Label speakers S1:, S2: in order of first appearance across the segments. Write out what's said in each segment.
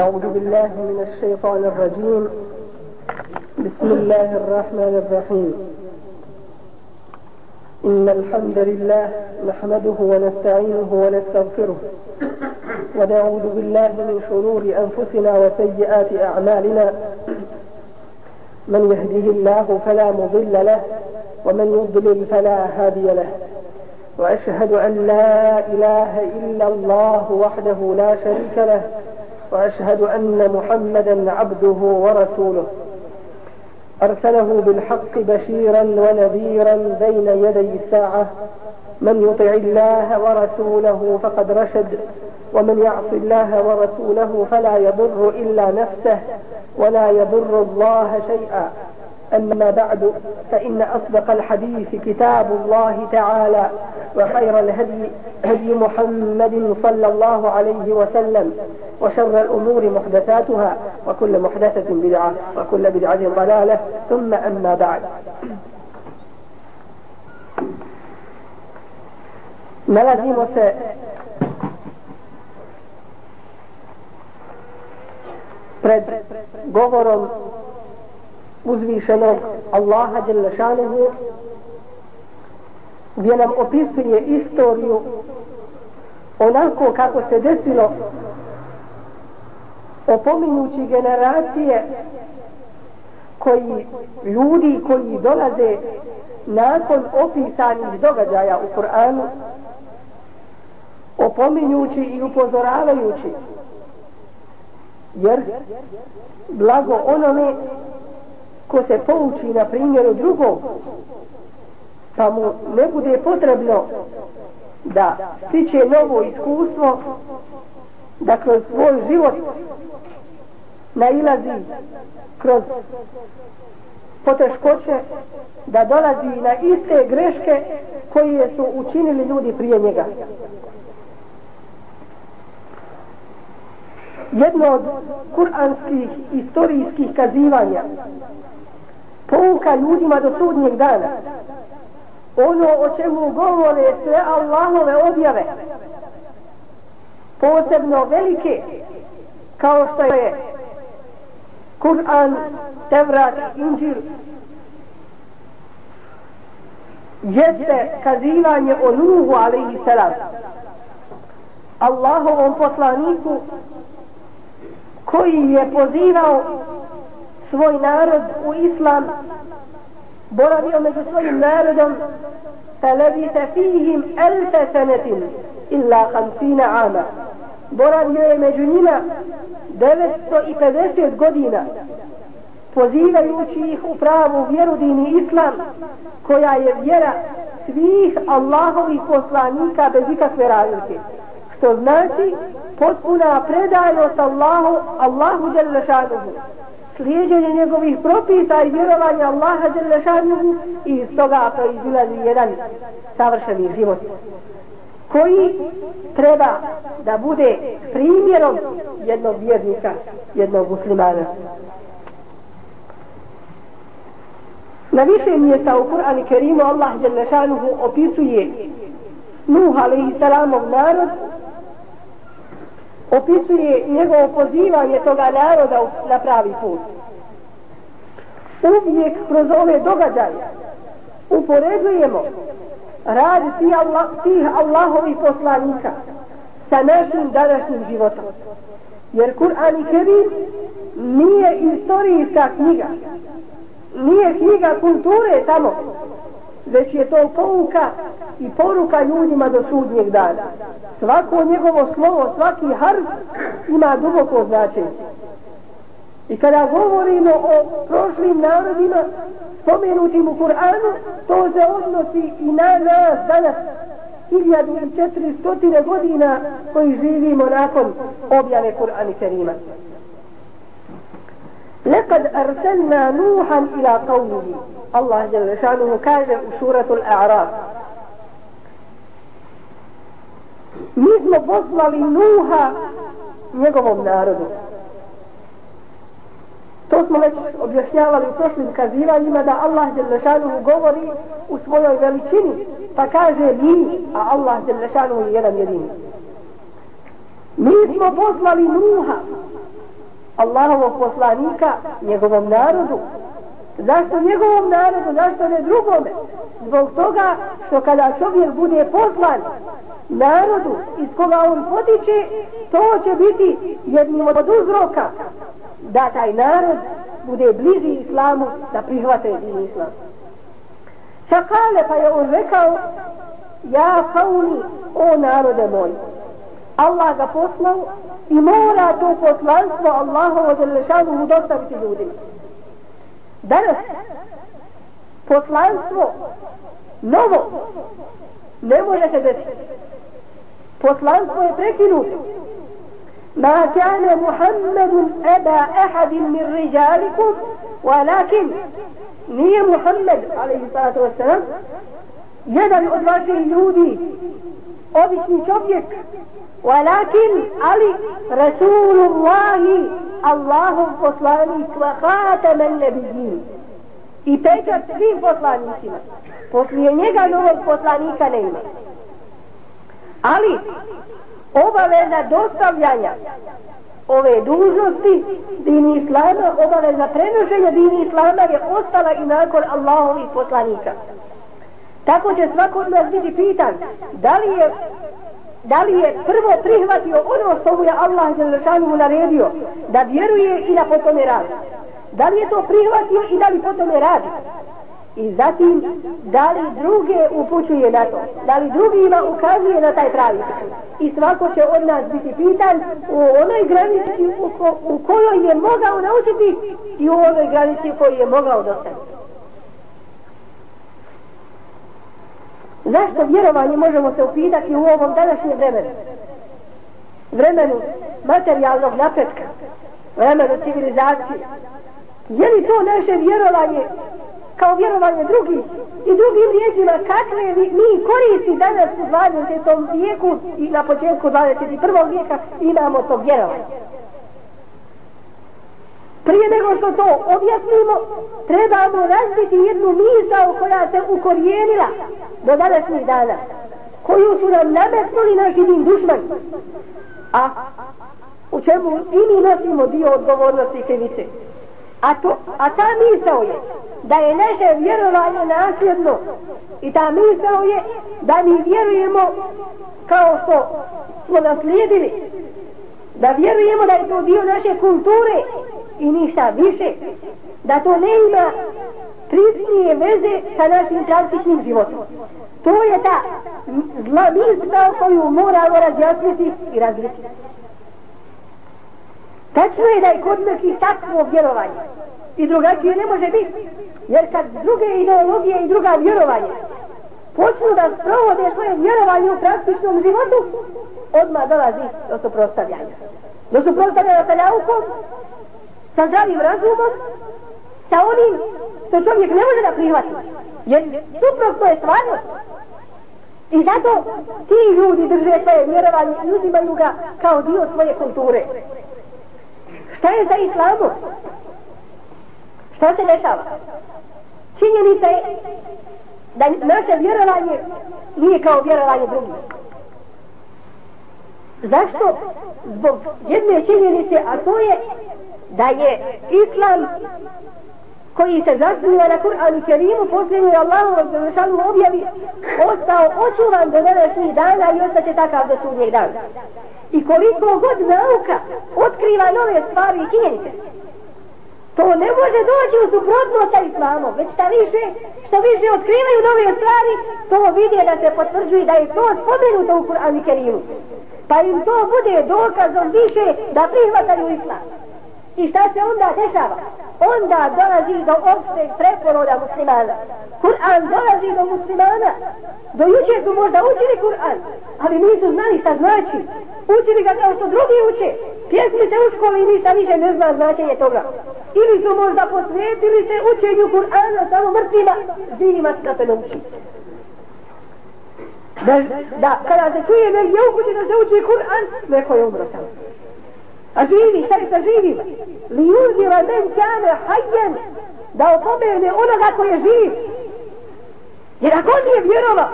S1: أعوذ بالله من الشيطان الرجيم. بسم الله الرحمن الرحيم. إن الحمد لله نحمده ونستعينه ونستغفره. ونعوذ بالله من شرور أنفسنا وسيئات أعمالنا. من يهده الله فلا مضل له ومن يضلل فلا هادي له. وأشهد أن لا إله إلا الله وحده لا شريك له. وأشهد أن محمدا عبده ورسوله. أرسله بالحق بشيرا ونذيرا بين يدي الساعة. من يطع الله ورسوله فقد رشد ومن يعص الله ورسوله فلا يضر إلا نفسه ولا يضر الله شيئا. أما بعد فإن أصدق الحديث كتاب الله تعالى وخير الهدي هدي محمد صلى الله عليه وسلم وشر الأمور محدثاتها وكل محدثة بدعة وكل بدعة ضلالة ثم أما بعد. Nalazimo se pred govorom uzvišenog Allaha Đelešanehu gdje nam opisuje istoriju onako kako se desilo opominjući generacije koji ljudi koji dolaze nakon opisanih događaja u Kur'anu opominjući i upozoravajući jer blago onome ko se pouči na primjeru drugog pa mu ne bude potrebno da stiče novo iskustvo da kroz svoj život nailazi kroz poteškoće da dolazi na iste greške koje su učinili ljudi prije njega. Jedno od kuranskih istorijskih kazivanja pouka ljudima do sudnjeg dana. Ono o čemu govore sve Allahove objave posebno velike kao što je Kur'an, Tevrat, Inđil jeste kazivanje o Nuhu alaihi salam Allahovom poslaniku koji je pozivao svoj narod u islam boravio među svojim narodom فلبث فيهم ألف سنة إلا خمسين عاما boravio je među njima 950 godina pozivajući ih u pravu vjeru dini islam koja je vjera svih Allahovih poslanika bez ikakve razlike što znači potpuna predanost Allahu Allahu Đelešanuhu slijedjenje njegovih propisa i vjerovanja Allaha Đelešanjuhu i iz toga proizilazi jedan savršeni život koji treba da bude primjerom jednog vjernika, jednog muslimana. Na više mjesta u Kur'an i Kerimu Allah Đelešanuhu opisuje Nuh alaihi salamov narod opisuje njegovo pozivanje toga naroda na pravi put. Uvijek kroz ove događaje upoređujemo rad tih, Allah, tih Allahovih poslanika sa našim današnjim životom. Jer Kur'an i Kerim nije istorijska knjiga, nije knjiga kulture tamo, već je to pouka i poruka ljudima do sudnjeg dana. Svako njegovo slovo, svaki harf ima duboko značenje. I kada govorimo o prošlim narodima, spomenutim u Kur'anu, to se odnosi i na nas danas, 1400 godina koji živimo nakon objave Kur'ana Kerima. لقد أرسلنا نوحا إلى قومه الله جل شانه كاد سورة الأعراف مثل بصل نوحا njegovom narodu. To smo već objašnjavali u prošlim kazivanjima da Allah Đelešanuhu govori u svojoj veličini, pa kaže mi, a Allah Đelešanuhu je jedan jedini. Mi smo poslali Nuha, Allahovog poslanika njegovom narodu. Zašto njegovom narodu, zašto ne drugome? Zbog toga što kada čovjek bude poslan narodu iz koga on potiče, to će biti jednim od uzroka da taj narod bude bliži islamu, da prihvate din islam. Fakale pa je on rekao, ja kauni, o narode moj, Allah ga poslao i mora to poslanstvo Allahovo zelešanu mu dostaviti ljudima. Danas poslanstvo novo ne može se desiti. Poslanstvo je prekinuto. ما كان محمد أبا أحد من رجالكم ولكن nije Muhammed alaihi salatu wasalam jedan od vaših ljudi obični čovjek walakin ali Rasulullahi Allahov poslanik wa khataman nabijin i pečat svim poslanicima. Poslije njega novog poslanika ne ima ali obaveza dostavljanja ove dužnosti dini islama, obaveza prenošenja dini islama je ostala i nakon Allahovih poslanika. Tako će svako od nas biti pitan da li je da li je prvo prihvatio ono što mu je Allah Đelešanu mu naredio da vjeruje i da po tome radi. Da li je to prihvatio i da li potom je radi. I zatim, da li druge upućuje na to? Da li drugima ukazuje na taj pravi I svako će od nas biti pitan u onoj granici u, ko, u kojoj je mogao naučiti i u onoj granici u kojoj je mogao dostaviti. Zašto vjerovanje možemo se upitati u ovom današnjem vremenu? Vremenu materijalnog napretka, vremenu civilizacije. Je li to naše vjerovanje kao vjerovanje drugih i drugim riječima kakve mi koristi danas u 20. vijeku i na početku 21. vijeka imamo to vjerovanje. Prije nego što to objasnimo, trebamo razbiti jednu misao koja se ukorijenila do današnjih dana, koju su nam nametnuli naši din dušmani. A u čemu i mi nosimo dio odgovornosti i krivice. A, to, a ta misao je da je naše vjerovanje nasljedno i ta misao je da mi vjerujemo kao što smo naslijedili da vjerujemo da je to dio naše kulture i ništa više da to ne ima prisnije veze sa našim praktičnim životom to je ta zla misla koju moramo razjasniti i različiti Tačno je da je kod nekih takvo vjerovanje. I drugačije ne može biti. Jer kad druge ideologije i druga vjerovanje počnu da sprovode svoje vjerovanje u praktičnom životu, odmah dolazi do suprostavljanja. Do suprostavljanja sa naukom, sa zdravim razumom, sa onim što čovjek ne može da prihvati. Jer suprotno je stvarnost. I zato ti ljudi drže svoje vjerovanje i uzimaju ga kao dio svoje kulture. Šta je za islamom? Šta se dešava? Činjenica je da naše vjerovanje nije kao vjerovanje drugih. Zašto? Zbog jedne činjenice, a to je da je islam koji se zasniva na Kur'an i Kerimu posljednjoj Allahom završanu objavi ostao očuvan do današnjih dana i ostaće takav do sudnjeg dana. I koliko god nauka otkriva nove stvari i činjenice, to ne može doći u suprotnost sa islamom, već šta više, što više otkrivaju nove stvari, to vidje da se potvrđuje da je to spomenuto u Kur'an i Kerimu. Pa im to bude dokazom više da prihvataju islam. I šta se onda dešava? Onda dolazi do opšteg preporoda muslimana. Kur'an dolazi do muslimana. Do juče su možda učili Kur'an, ali nisu znali šta znači. Učili ga kao što drugi uče. Pjesmice u školi ništa više ne zna značenje toga. Ili su možda posvetili se učenju Kur'ana samo mrtvima, živima da se ne uči. Da, da, kada se čuje negdje je uputi da se uči Kur'an, neko je umro samo. A živi, šta je sa živima? Li uzira men kane hajjen da opomene onoga ko je živ.
S2: Jer ako on nije vjerovao,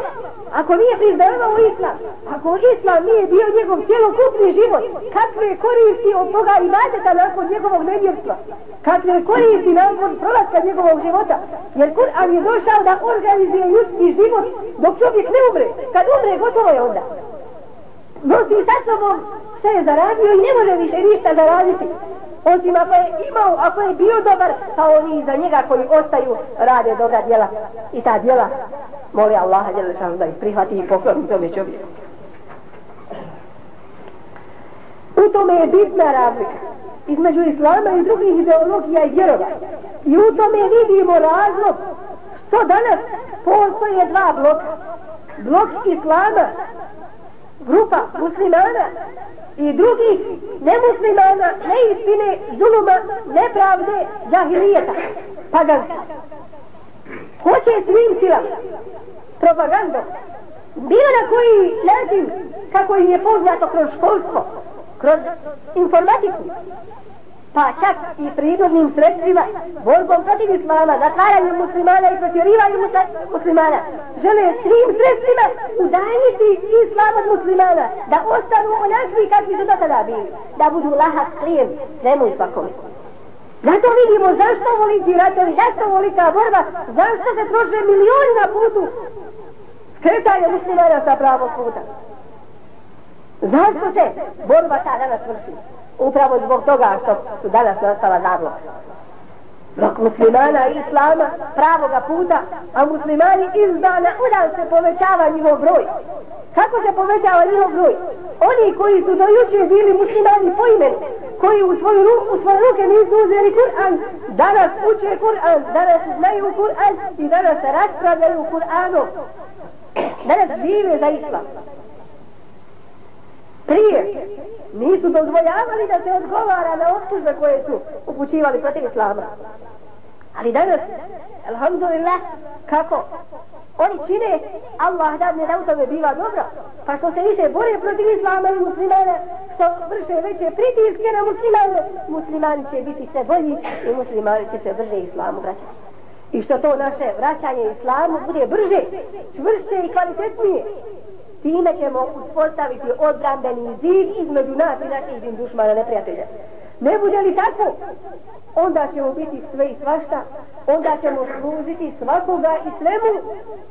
S2: ako nije priznavao islam, ako islam nije bio njegov cijelokupni život, kakve koristi od toga imate nadeta nakon njegovog nevjerstva? Kakve koristi nakon prolaska njegovog života? Jer Kur'an je došao da organizuje ljudski život dok čovjek ne umre. Kad umre, gotovo je onda. Nosi sa sobom sve je zaradio i ne može više ništa zaraditi. Osim ako je imao, ako je bio dobar, pa oni za njega koji ostaju rade dobra djela. I ta djela, moli Allaha djela da ih prihvati i pokloni tome čovjeku. U tome je bitna razlika između islama i drugih ideologija i vjerova. I u tome vidimo razlog što danas postoje dva bloka. Blok islama, grupa muslimana i drugih nemuslimana, neistine, zuluma, nepravde, džahilijeta, paganstva. Hoće svim silama, propagandom, bilo na koji način, kako im je poznato kroz školstvo, kroz informatiku, pa čak i prirodnim sredstvima, borbom protiv islama, zatvaranjem muslimana i protjerivanjem muslimana, žele svim sredstvima udaljiti islam od muslimana, da ostanu onakvi kakvi su do tada bili, da budu lahak klijen svemu i svakome. Zato vidimo zašto voliki ratovi, zašto voli ta borba, zašto se troše milioni na putu skretanja muslimana sa pravog puta. Zašto se borba ta danas vrši? Upravo zbog toga što su danas nastala zablo. Blok muslimana i islama pravoga puta, a muslimani iz dana u dan se povećava njihov broj. Kako se povećava njihov broj? Oni koji su do juče bili muslimani po imenu, koji u svoju, ru, u svoje ruke nisu uzeli Kur'an, danas uče Kur'an, danas znaju Kur'an i danas se raspravljaju Kur'anom. Danas žive za islam prije nisu dozvoljavali da se odgovara na optužbe koje su upućivali protiv islama. Ali danas, alhamdulillah, kako oni čine, Allah da ne da u tome biva dobro, pa što se više bore protiv islama i muslimana, što vrše veće pritiske na muslimane, muslimani će biti sve bolji i muslimani će se brže islamu vraćati. I što to naše vraćanje islamu bude brže, čvršće i kvalitetnije, time ćemo uspostaviti odbrambeni zid između nas i naših dušmana neprijatelja. Ne bude li tako, onda ćemo biti sve i svašta, onda ćemo služiti svakoga i svemu,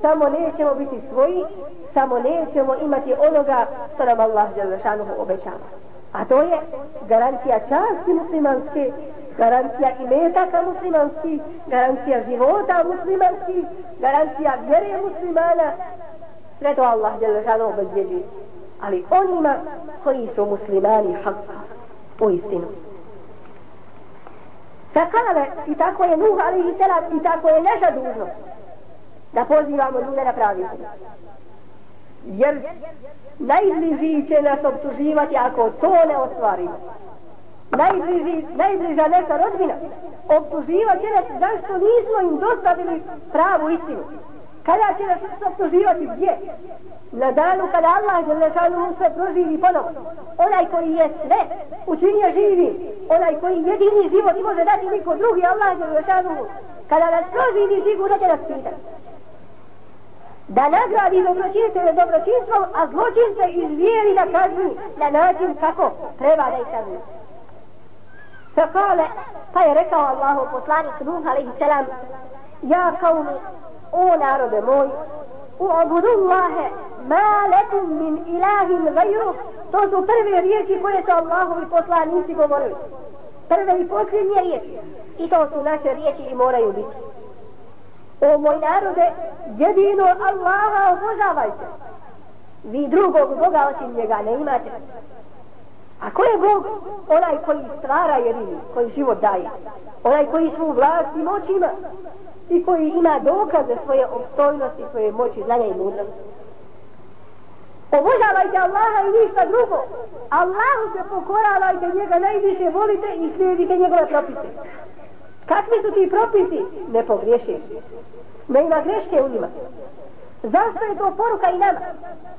S2: samo nećemo biti svoji, samo nećemo imati onoga što nam Allah Đelešanuhu obećava. A to je garancija časti muslimanske, garancija imetaka muslimanski, garancija života muslimanski, garancija vjere muslimana, sve to Allah Đelešanu obezbjeđuje. Ali onima koji su muslimani haqqa, u istinu. Fakale, i tako je Nuh alaihi salam, i tako je naša dužnost, da pozivamo ljude na pravi put. Jer najbliži će nas obtuživati ako to ne ostvarimo. Najbliži, najbliža naša rodbina obtuživat će nas zašto nismo im dostavili pravu istinu. Kada će nas optuživati gdje? Na danu kada Allah je lešanu sve proživi ponovno. Onaj koji je sve učinio živi. Onaj koji jedini život može dati niko drugi Allah je lešanu. Kada nas proživi sigurno će nas pitati. Da nagradi dobročinitelje dobročinstvom, a zločince izvijeli na kazni na način kako treba da ih kazni. Fakale, pa je rekao Allahu poslanik Nuh alaihi salam, ja kao mi o narode moj, u abudullahe, ma lekum min ilahim gajru, to su prve riječi koje su Allahovi poslanici govorili. Prve i posljednje riječi. I to su naše riječi i moraju biti. O moj narode, jedino Allaha obožavajte. Vi drugog Boga osim njega ne imate. A ko je Bog? Onaj koji stvara jedini, koji život daje. Onaj koji svu vlast i moć ima i koji ima dokaze svoje obstojnosti, svoje moći, znanja i mudrosti. Obožavajte Allaha i ništa drugo. Allahu se pokoravajte, njega najviše volite i slijedite njegove propise. Kakvi su ti propisi? Ne pogriješi. Ne ima greške u njima. Zašto je to poruka i nama?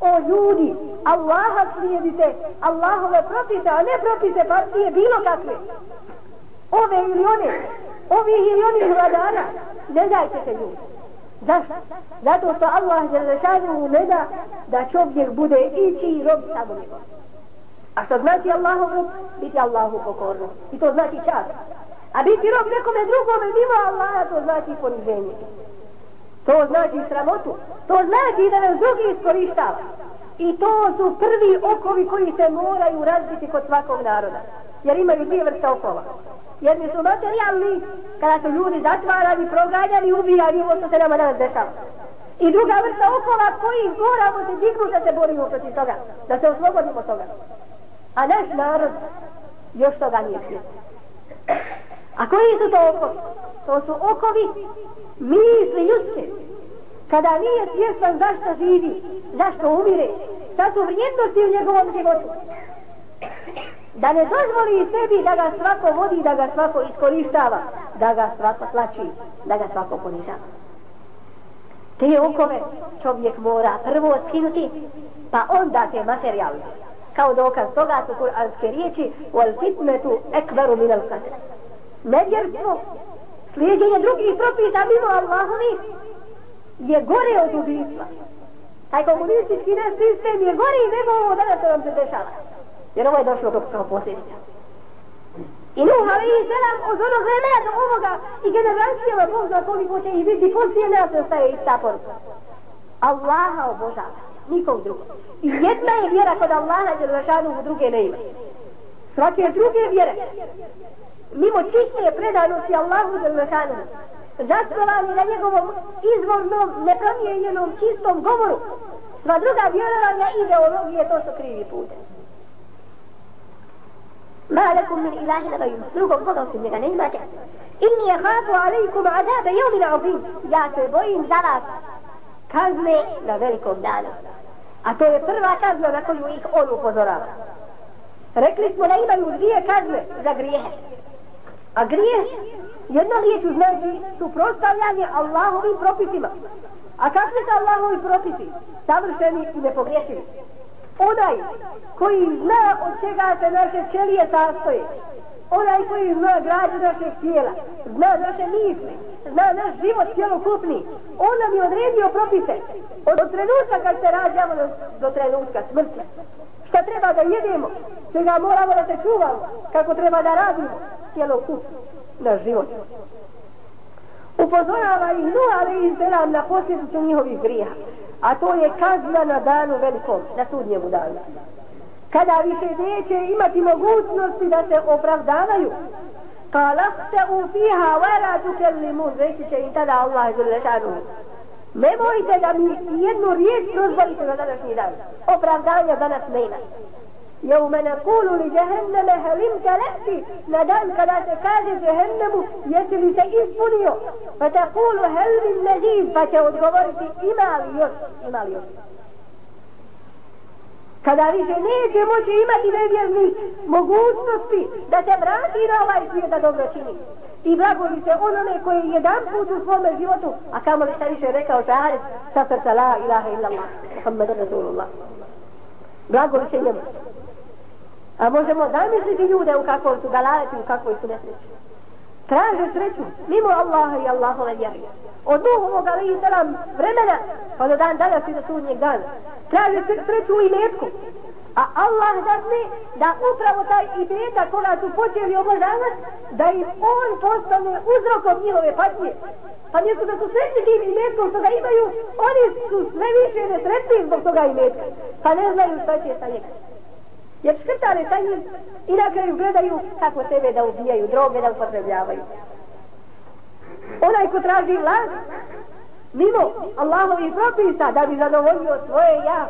S2: O ljudi, Allaha slijedite, Allahove propise, a ne propise partije bilo kakve. Ove ili one, ovih ili onih vladara, ne dajte se ljudi. Zašto? Zato što Allah Đelešanu ne da da čovjek bude ići i rob samo njegov. A što znači Allahov rob? Biti Allahu pokorno. I to znači čast. A biti rob nekome drugome mimo Allaha to znači poniženje. To znači sramotu. To znači da nas drugi iskoristava. I to su prvi okovi koji se moraju razbiti kod svakog naroda. Jer imaju dvije vrste okova. Jedni su materijalni, kada su ljudi zatvarani, proganjani, ubijani, ovo što se nama danas dešava. I druga vrsta okova koji moramo se dignuti da se borimo protiv toga. Da se oslobodimo toga. A naš narod još toga nije svijest. A koji su to okovi? To su okovi misli ljudske. Kada nije svjestan zašto živi, zašto umire, šta su vrijednosti u njegovom životu. Da ne dozvoli sebi da ga svako vodi, da ga svako iskorištava, da ga svako tlači, da ga svako ponižava. Te okove čovjek mora prvo skinuti, pa onda te materijalne. Kao dokaz toga su kuranske riječi wal fitmetu ekbaru minal qadr. Nevjerstvo, slijedjenje drugih propisa mimo Allahovi je gore od ubijstva. Taj komunistički sistem je gori nego ovo danas što nam se dešava. Jer ovo je došlo kao, kao posljedica. I Nuh alaihi selam od onog vremena do ovoga i generacijama Bog zna koliko će ih biti poslije nas ostaje ista poruka. Allaha obožava, nikog drugog. I jedna je vjera kod Allaha jer zašanu u druge ne ima. Svake druge vjere, mimo čiste predanosti Allahu za zašanu, zasnovani na njegovom izvornom, nepromijenjenom, čistom govoru, sva druga vjerovanja ideologije, to su krivi putem. ما لكم من إله غيره drugog Boga osim njega ne imate inni jahafu alaikum adabe jomin azim ja se bojim za vas kazne na velikom danu a to je prva kazna na koju ih on upozorava rekli smo da imaju dvije kazne za grijehe a grijeh jedna riječu znači suprostavljanje Allahovim propisima a kakvi su Allahovi propisi savršeni i nepogrešivi onaj koji zna od čega se naše ćelije sastoje, onaj koji zna građu našeg tijela, zna naše misli, zna naš život cjelokupni, on nam je odredio propise. Od, od trenutka kad se rađamo do, do trenutka smrti. Šta treba da jedemo, čega moramo da se čuvamo, kako treba da radimo cjelokupni naš život. Upozorava ih Nuh, ali i selam na posljedicu njihovih grija a to je kazna na danu velikom, na sudnjemu danu. Kada više neće imati mogućnosti da se opravdavaju, kalahte u fiha vara tukellimun, reći će i tada Allah Zulešanu Nemojte da mi jednu riječ dozvolite na današnji dan. Opravdanja danas nema. يوم نقول لجهنم هل امتلأت ندان kada se kaže jehennemu jesi li se ispunio pa تقول هل من مزيد pa će odgovoriti ima li još ima li još kada više neće moći imati nevjerni mogućnosti da se vrati na ovaj svijet da dobro čini i blagoli se onome koji je jedan put u svome životu a kamo li šta više rekao šahad sa srca la ilaha illallah Muhammed Rasulullah blagoli se njemu A možemo zamisliti ljude u kakvom su galaleti, u kakvoj su nesreći. Traže sreću, mimo Allaha i Allahove vjeri. Od Nuhovog ali salam vremena, pa do dan danas i do sudnjeg dana. Traže sreću u imetku. A Allah dadne da upravo taj imeta koga su počeli obožavati, da im on postane uzrokom njihove patnje. Pa nisu da su sretni tim imetkom što ga imaju, oni su sve više nesretni zbog toga imetka. Pa ne znaju šta će sa njega. Jer škrtare sa njim i na kraju gledaju kako sebe da ubijaju, droge da upotrebljavaju. Onaj ko traži vlast, mimo Allahovi propisa da bi zadovoljio svoje ja,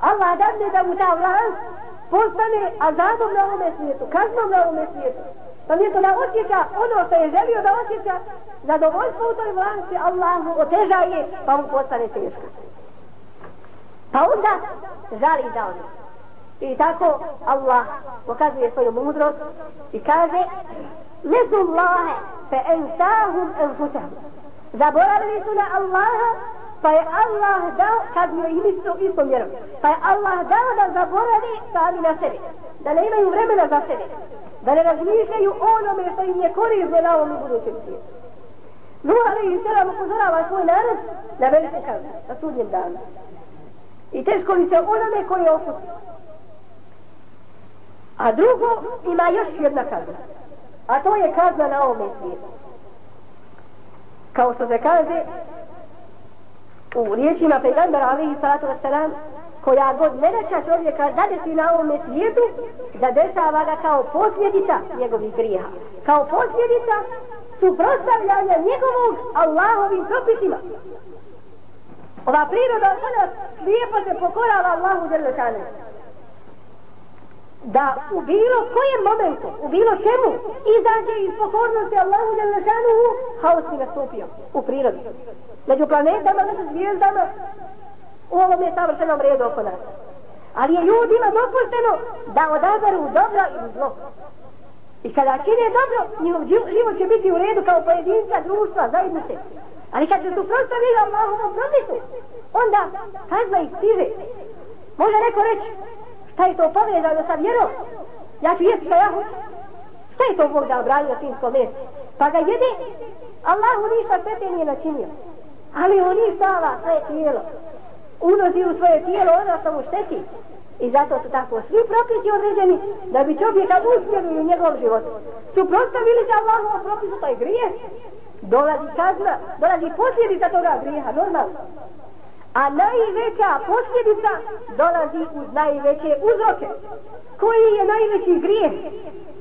S2: Allah dadne da mu ta vlast postane azabom na ovome svijetu, kaznom na ovome svijetu. Pa mjesto da osjeća ono što je želio da osjeća, zadovoljstvo u toj vlasti Allah oteža je, pa mu postane teško. Pa onda žali za ono. I tako Allah pokazuje svoju mudrost i kaže Nesu Allahe fe ensahum enfusahum. Zaboravili su na Allaha pa je Allah dao kad mi ih isto isto mjerom. Pa je Allah dao da zaboravi sami na sebi. Da ne imaju vremena za sebe. Da ne razmišljaju onome što im je korizno na ovom budućem svijetu. Nuh ali i selam upozorava svoj narod na veliku kaznu, na sudnjem danu. I teško li se onome koji je opustio. A drugo, ima još jedna kazna. A to je kazna na ovome svijetu. Kao što se kaže u riječima pejgambera alihi salatu wasalam, koja god nedaća čovjeka zadesi na ovome svijetu, zadešava ga kao posljedica njegovih grijeha. Kao posljedica suprostavljanja njegovog Allahovim propisima. Ova priroda od nas slijepo se pokorava Allahu Đerlešanu. Da u bilo kojem momentu, u bilo čemu, izađe iz pokornosti Allahu Đerlešanu, haos mi nastupio u prirodi. Među planetama, među zvijezdama, u ovom je savršenom redu oko nas. Ali je ljudima dopušteno da odaberu dobro i zlo. I kada čine dobro, njihov život će biti u redu kao pojedinca, društva, zajednice. Ali kad se suprostavili Allahovom propisu, onda kazna ih stiže. Može neko reći, šta je to povezano sa vjerom? Ja ću jesti šta ja hoću. Šta je to Bog da obranio sinsko meso? Pa ga jede, Allahu ništa svete nije načinio. Ali on ništava svoje tijelo. Unosi u svoje tijelo ono što mu šteti. I zato su tako svi propisi određeni da bi čovjeka uspjeli u njegov život. Suprostavili se Allahovom propisu, to je grije. Dolazi kazna, dolazi posljedica toga grijeha, normalno. A najveća posljedica dolazi uz najveće uzroke. Koji je najveći grijeh?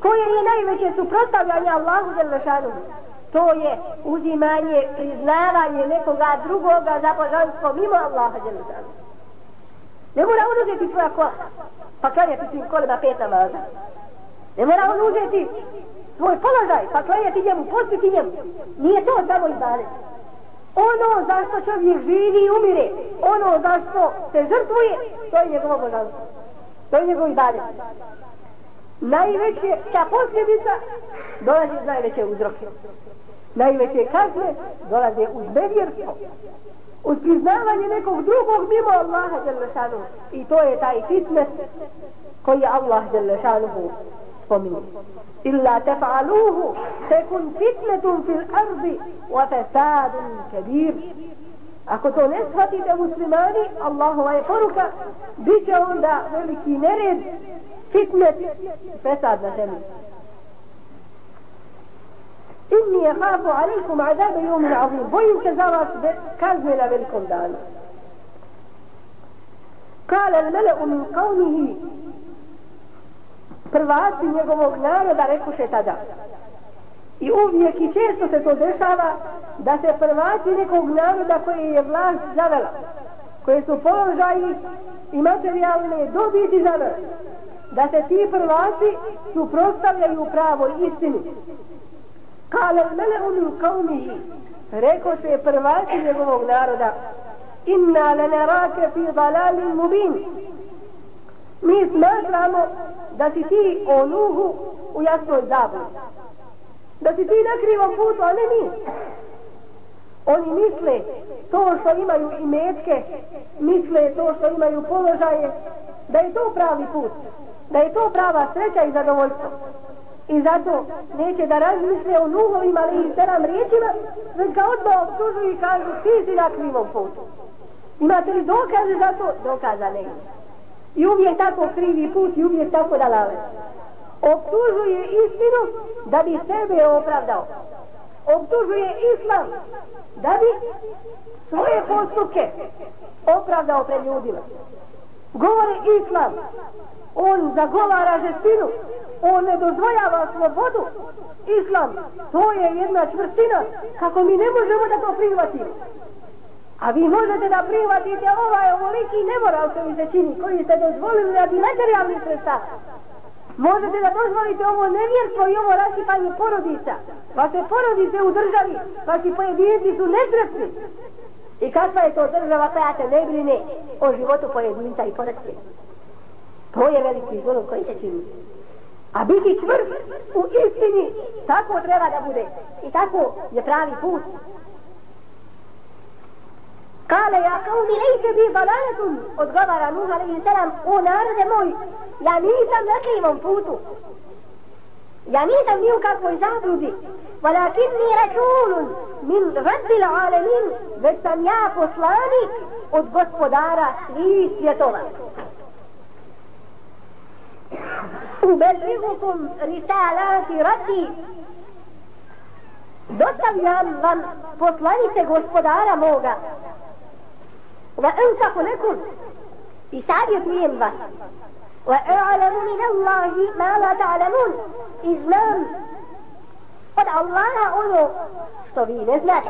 S2: Koje je najveće suprostavljanje Allahu Đelešanu? To je uzimanje, priznavanje nekoga drugoga za božanstvo mimo Allaha Đelešanu. Ne mora on uzeti tvoja kola, pa klanjati svim kolima pet namaza. Ne mora on uzeti svoj položaj, pa klanjati njemu, postiti njemu. Nije to samo ibadet. Ono zašto čovjek živi i umire, ono zašto se žrtvuje, to je njegovo božanstvo. To je njegov ibadet. Najveće, ta posljedica, dolazi iz najveće uzroke. Najveće kazne dolaze uz nevjerstvo uz priznavanje nekog drugog mimo Allaha Đelešanu. I to je taj fitnet koji je Allah Đelešanu Illa tefa'aluhu tekun fitnetum fil ardi wa fesadun kebir. Ako to ne shvatite muslimani, Allahova je poruka, bit će onda veliki nered, fitnet, fesad na zemlji. Inni je hafu alaikum azabe jomin azim. Bojim se za vas kazne na velikom danu. Kale mele u min qavnihi prvaci njegovog naroda rekuše tada. I uvijek i često se to dešava da se prvaci nekog naroda koje je vlast zavela, koje su položaji i materijalne dobiti zavela, da se ti prvaci suprostavljaju pravoj istini. Kale mele unu kaumihi, rekao se prvaci njegovog naroda, inna le nerake fi dalalin mubin. Mi smatramo da si ti o Nuhu u jasnoj zabudi. Da si ti na krivom putu, a ne mi. Oni misle to što imaju i metke, misle to što imaju položaje, da je to pravi put, da je to prava sreća i zadovoljstvo i zato neće da razmisle o nuhovima ali i sedam riječima, već ga odmah obtužuju i kažu ti si na krivom putu. Imate li dokaze za to? Dokaza ne I uvijek tako krivi put i uvijek tako da lave. Obtužuje istinu da bi sebe opravdao. Obtužuje islam da bi svoje postupke opravdao pred ljudima. Govore islam. On zagovara žestinu on ne dozvoljava slobodu. Islam, to je jedna čvrstina, kako mi ne možemo da to prihvatimo. A vi možete da prihvatite ovaj ovoliki nemoral koji se čini, koji ste dozvolili radi materijalnih sredstava. Možete da dozvolite ovo nevjerstvo i ovo rasipanje porodica. Vaše porodice u državi, vaši pojedinci su nesretni. I kakva je to država koja se ne brine o životu pojedinca i porodice? To je veliki zlom koji se čini. A biti čvrst u istini, tako treba da bude. I tako je pravi put. Kale ja kao mi lejte bi balaletum, odgovara Nuh alaihi sallam, o narode moj, ja nisam na krivom putu. Ja nisam ni u kakvoj zabludi, valakin mi rečulun min rabbil alemin, već sam ja poslanik od gospodara svih svjetova. U bezrihukum risalati rabbi, dostavljam vam poslanice gospodara moga, wa ansaku lekum i savjetujem vas wa a'lamu min Allahi ma la ta'lamun i znam od Allaha ono što vi ne znate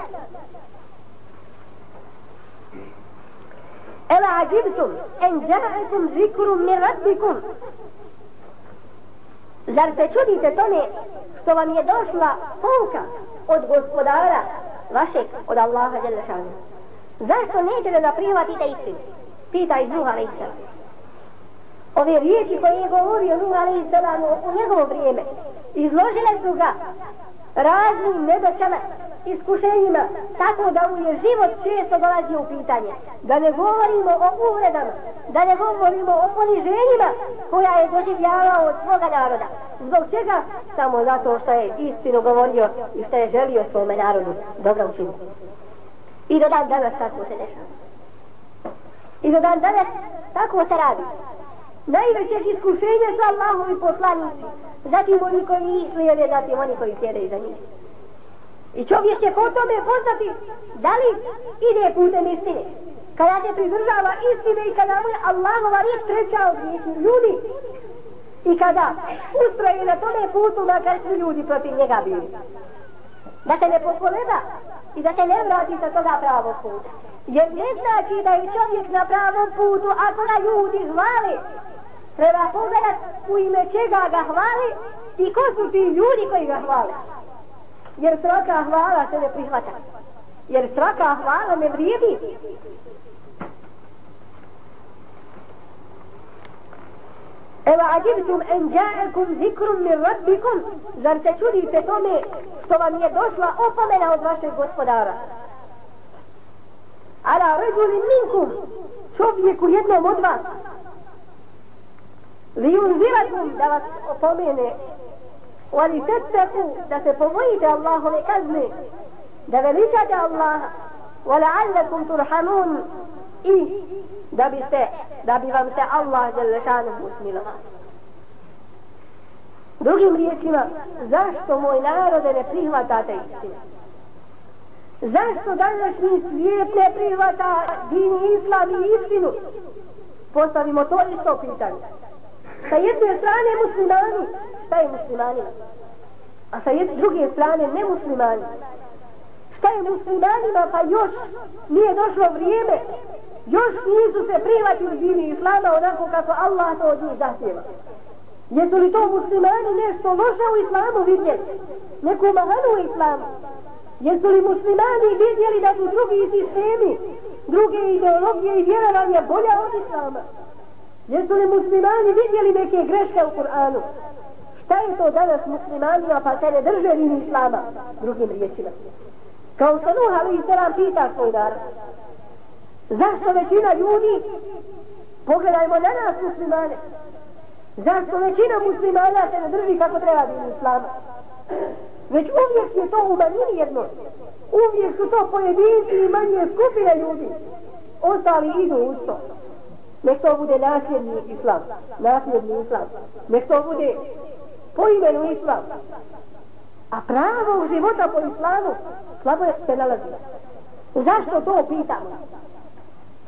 S2: Ela ađibtum en ja'akum zikrum min rabbikum Zar se čudite tome što vam je došla pouka od gospodara vašeg, od Allaha Đelešanu? Zašto nećete da prihvatite istinu? Pita iz Nuh a.s. Ove riječi koje je govorio Nuh a.s. u njegovo vrijeme izložile su ga raznim nedoćama, iskušenjima, tako da mu je život često dolazi u pitanje. Da ne govorimo o uvredama, da ne govorimo o poniženjima koja je doživljavao od svoga naroda. Zbog čega? Samo zato što je istinu govorio i što je želio svome narodu dobro učiniti. I do dan danas tako se dešava. I do dan danas tako se radi. Najveće iskušenje su Allahovi poslanici. Zatim oni koji nisu jede, zatim oni koji sjede iza njih. I čovjek će po tome poznati da li ide putem istine. Kada se pridržava istine i kada mu je Allahova riječ treća od ljudi. I kada ustroje na tome putu makar su ljudi protiv njega bili. Da se ne pokoleba i da se ne vrati sa toga pravog puta. Jer ne znači da je čovjek na pravom putu ako ga ljudi hvali. Treba pogledat u ime čega ga hvali i ko su ti ljudi koji ga hvali. Jer svaka hvala se ne prihvata. Jer svaka hvala ne vrijedi. أوعجبتم أن جاءكم ذكر من ربكم؟ زرت شوري فتومي طبعاً يدوشوا أوفا من أوضراش الغسطدارة على رجل منكم. شوف يكو يدنا مدوى لينذركم. دوت أوفاميني ولتتقوا. دوت فضيت الله لكذني دوليك الله. ولعلكم ترحمون. I da bi se, da bi vam se Allah Đelešanu usmilovao. Drugim riječima, zašto moj narode ne prihvatate istinu? Zašto današnji svijet ne prihvata dini islam i istinu? Postavimo to isto pitanje. Sa jedne strane muslimani, šta je muslimanima? A sa jedne druge strane nemuslimani. Šta je muslimanima pa još nije došlo vrijeme još nisu se prihvatili dini islama onako kako Allah to od njih zahtjeva. Jesu li to muslimani nešto loše u islamu vidjeti? Neku mahanu u islamu? Jesu li muslimani vidjeli da su drugi sistemi, druge ideologije i vjerovanja bolja od islama? Jesu li muslimani vidjeli neke greške u Kur'anu? Šta je to danas muslimanima pa se ne drže dini islama? Drugim riječima. Kao što Nuh ali i selam pita svoj narod. Zašto većina ljudi, pogledajmo na nas muslimane, zašto većina muslimana se ne drži kako treba biti islama? Već uvijek je to u manjini jedno. Uvijek su to pojedinci i manje skupine ljudi. Ostali idu u to. Nek to bude nasljedni islam. Nasljedni islam. Nek to bude po imenu islam. A pravo života po islamu slabo se nalazi. Zašto to pitamo?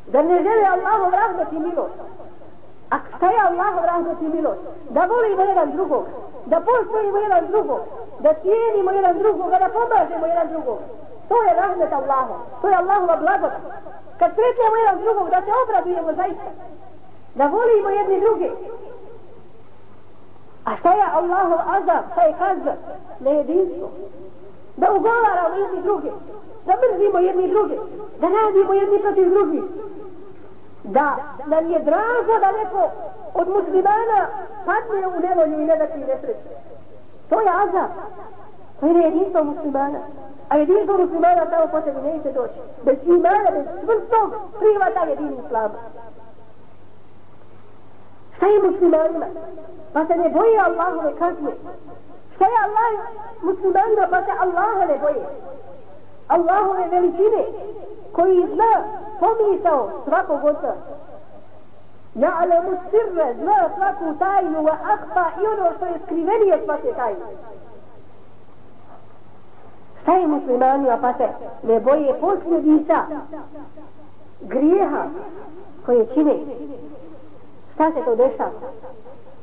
S2: Da ne žele Allahov rahmet i milost. A šta je Allahov rahmet i milost? Da volimo jedan drugog, da postojimo jedan drugog, da cijenimo jedan drugog, da pomažemo jedan drugog. To je rahmet Allaha, to je Allahova blagoda. Kad sretnemo jedan drugog, da se obradujemo zaista, da volimo jedni drugi. A šta je Allahov azab, šta je kazba? Na jedinstvo. Da ugovaramo jedni druge, da mrzimo jedni druge, da radimo jedni protiv drugih da nam je drago da neko od muslimana padne u nevolju i ne da ti nesreće. To je azab. To je jedinstvo muslimana. A jedinstvo muslimana samo po sebi neće doći. Bez imana, bez čvrstog prihvata jedini islama. Šta je muslimanima? Pa se ne boji Allahove kazne. Šta je Allah muslimanima pa se Allaha ne boje? Allahove veličine koji zna pomisao svakog od nas. Ja'lamu sirre, zna svaku tajnu, wa akfa i ono što je skrivenije svake tajne. Šta je muslimanima pa se ne boje posljedica grijeha koje čine? Šta se to dešava?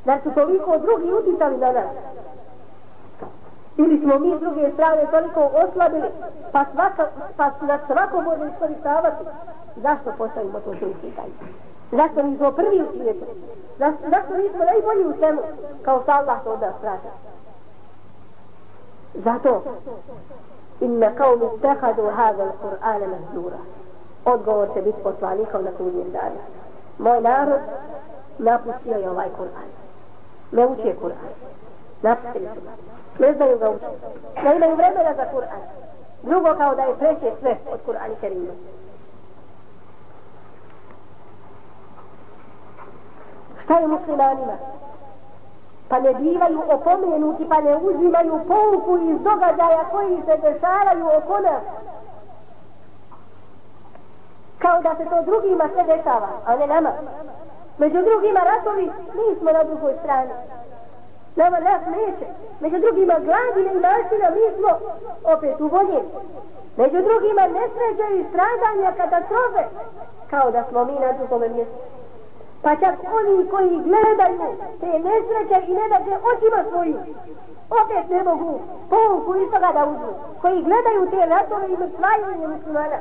S2: Zar su toliko drugi uticali na nas? Ili smo mi s druge strane toliko oslabili, pa, svaka, pa na svako može iskoristavati? Zašto postavimo to što pitanje? Zašto nismo prvi u svijetu? Zašto, zašto nismo najbolji u svemu? Kao što Allah to od nas traži. Zato inna kao mi stehadu hada Kur'ana mahdura. Odgovor će biti poslanikom na sudnjem danu. Moj narod napustio je ovaj Kur'an. Ne uči Kur'an. Napustili su Ne znaju ga učiti. Ne imaju vremena za Kur'an. Drugo kao da je preće sve od Kur'ana Kerima. Šta je muslimanima? Pa ne bivaju opomenuti, pa ne uzimaju pouku iz događaja koji se dešavaju oko nas. Kao da se to drugima sve dešava, a ne nama. Među drugima ratovi, mi smo na drugoj strani. Nama ovaj nas neće. Među drugima gladine i mašina, mi smo opet uvoljeni. Među drugima nesreće i stradanja katastrofe, kao da smo mi na drugome mjestu. Pa čak oni koji gledaju te nesreće i ne daže očima svojim, opet ne mogu pouku iz toga da uzmu. Koji gledaju te ratove i mrtvajanje muslimana,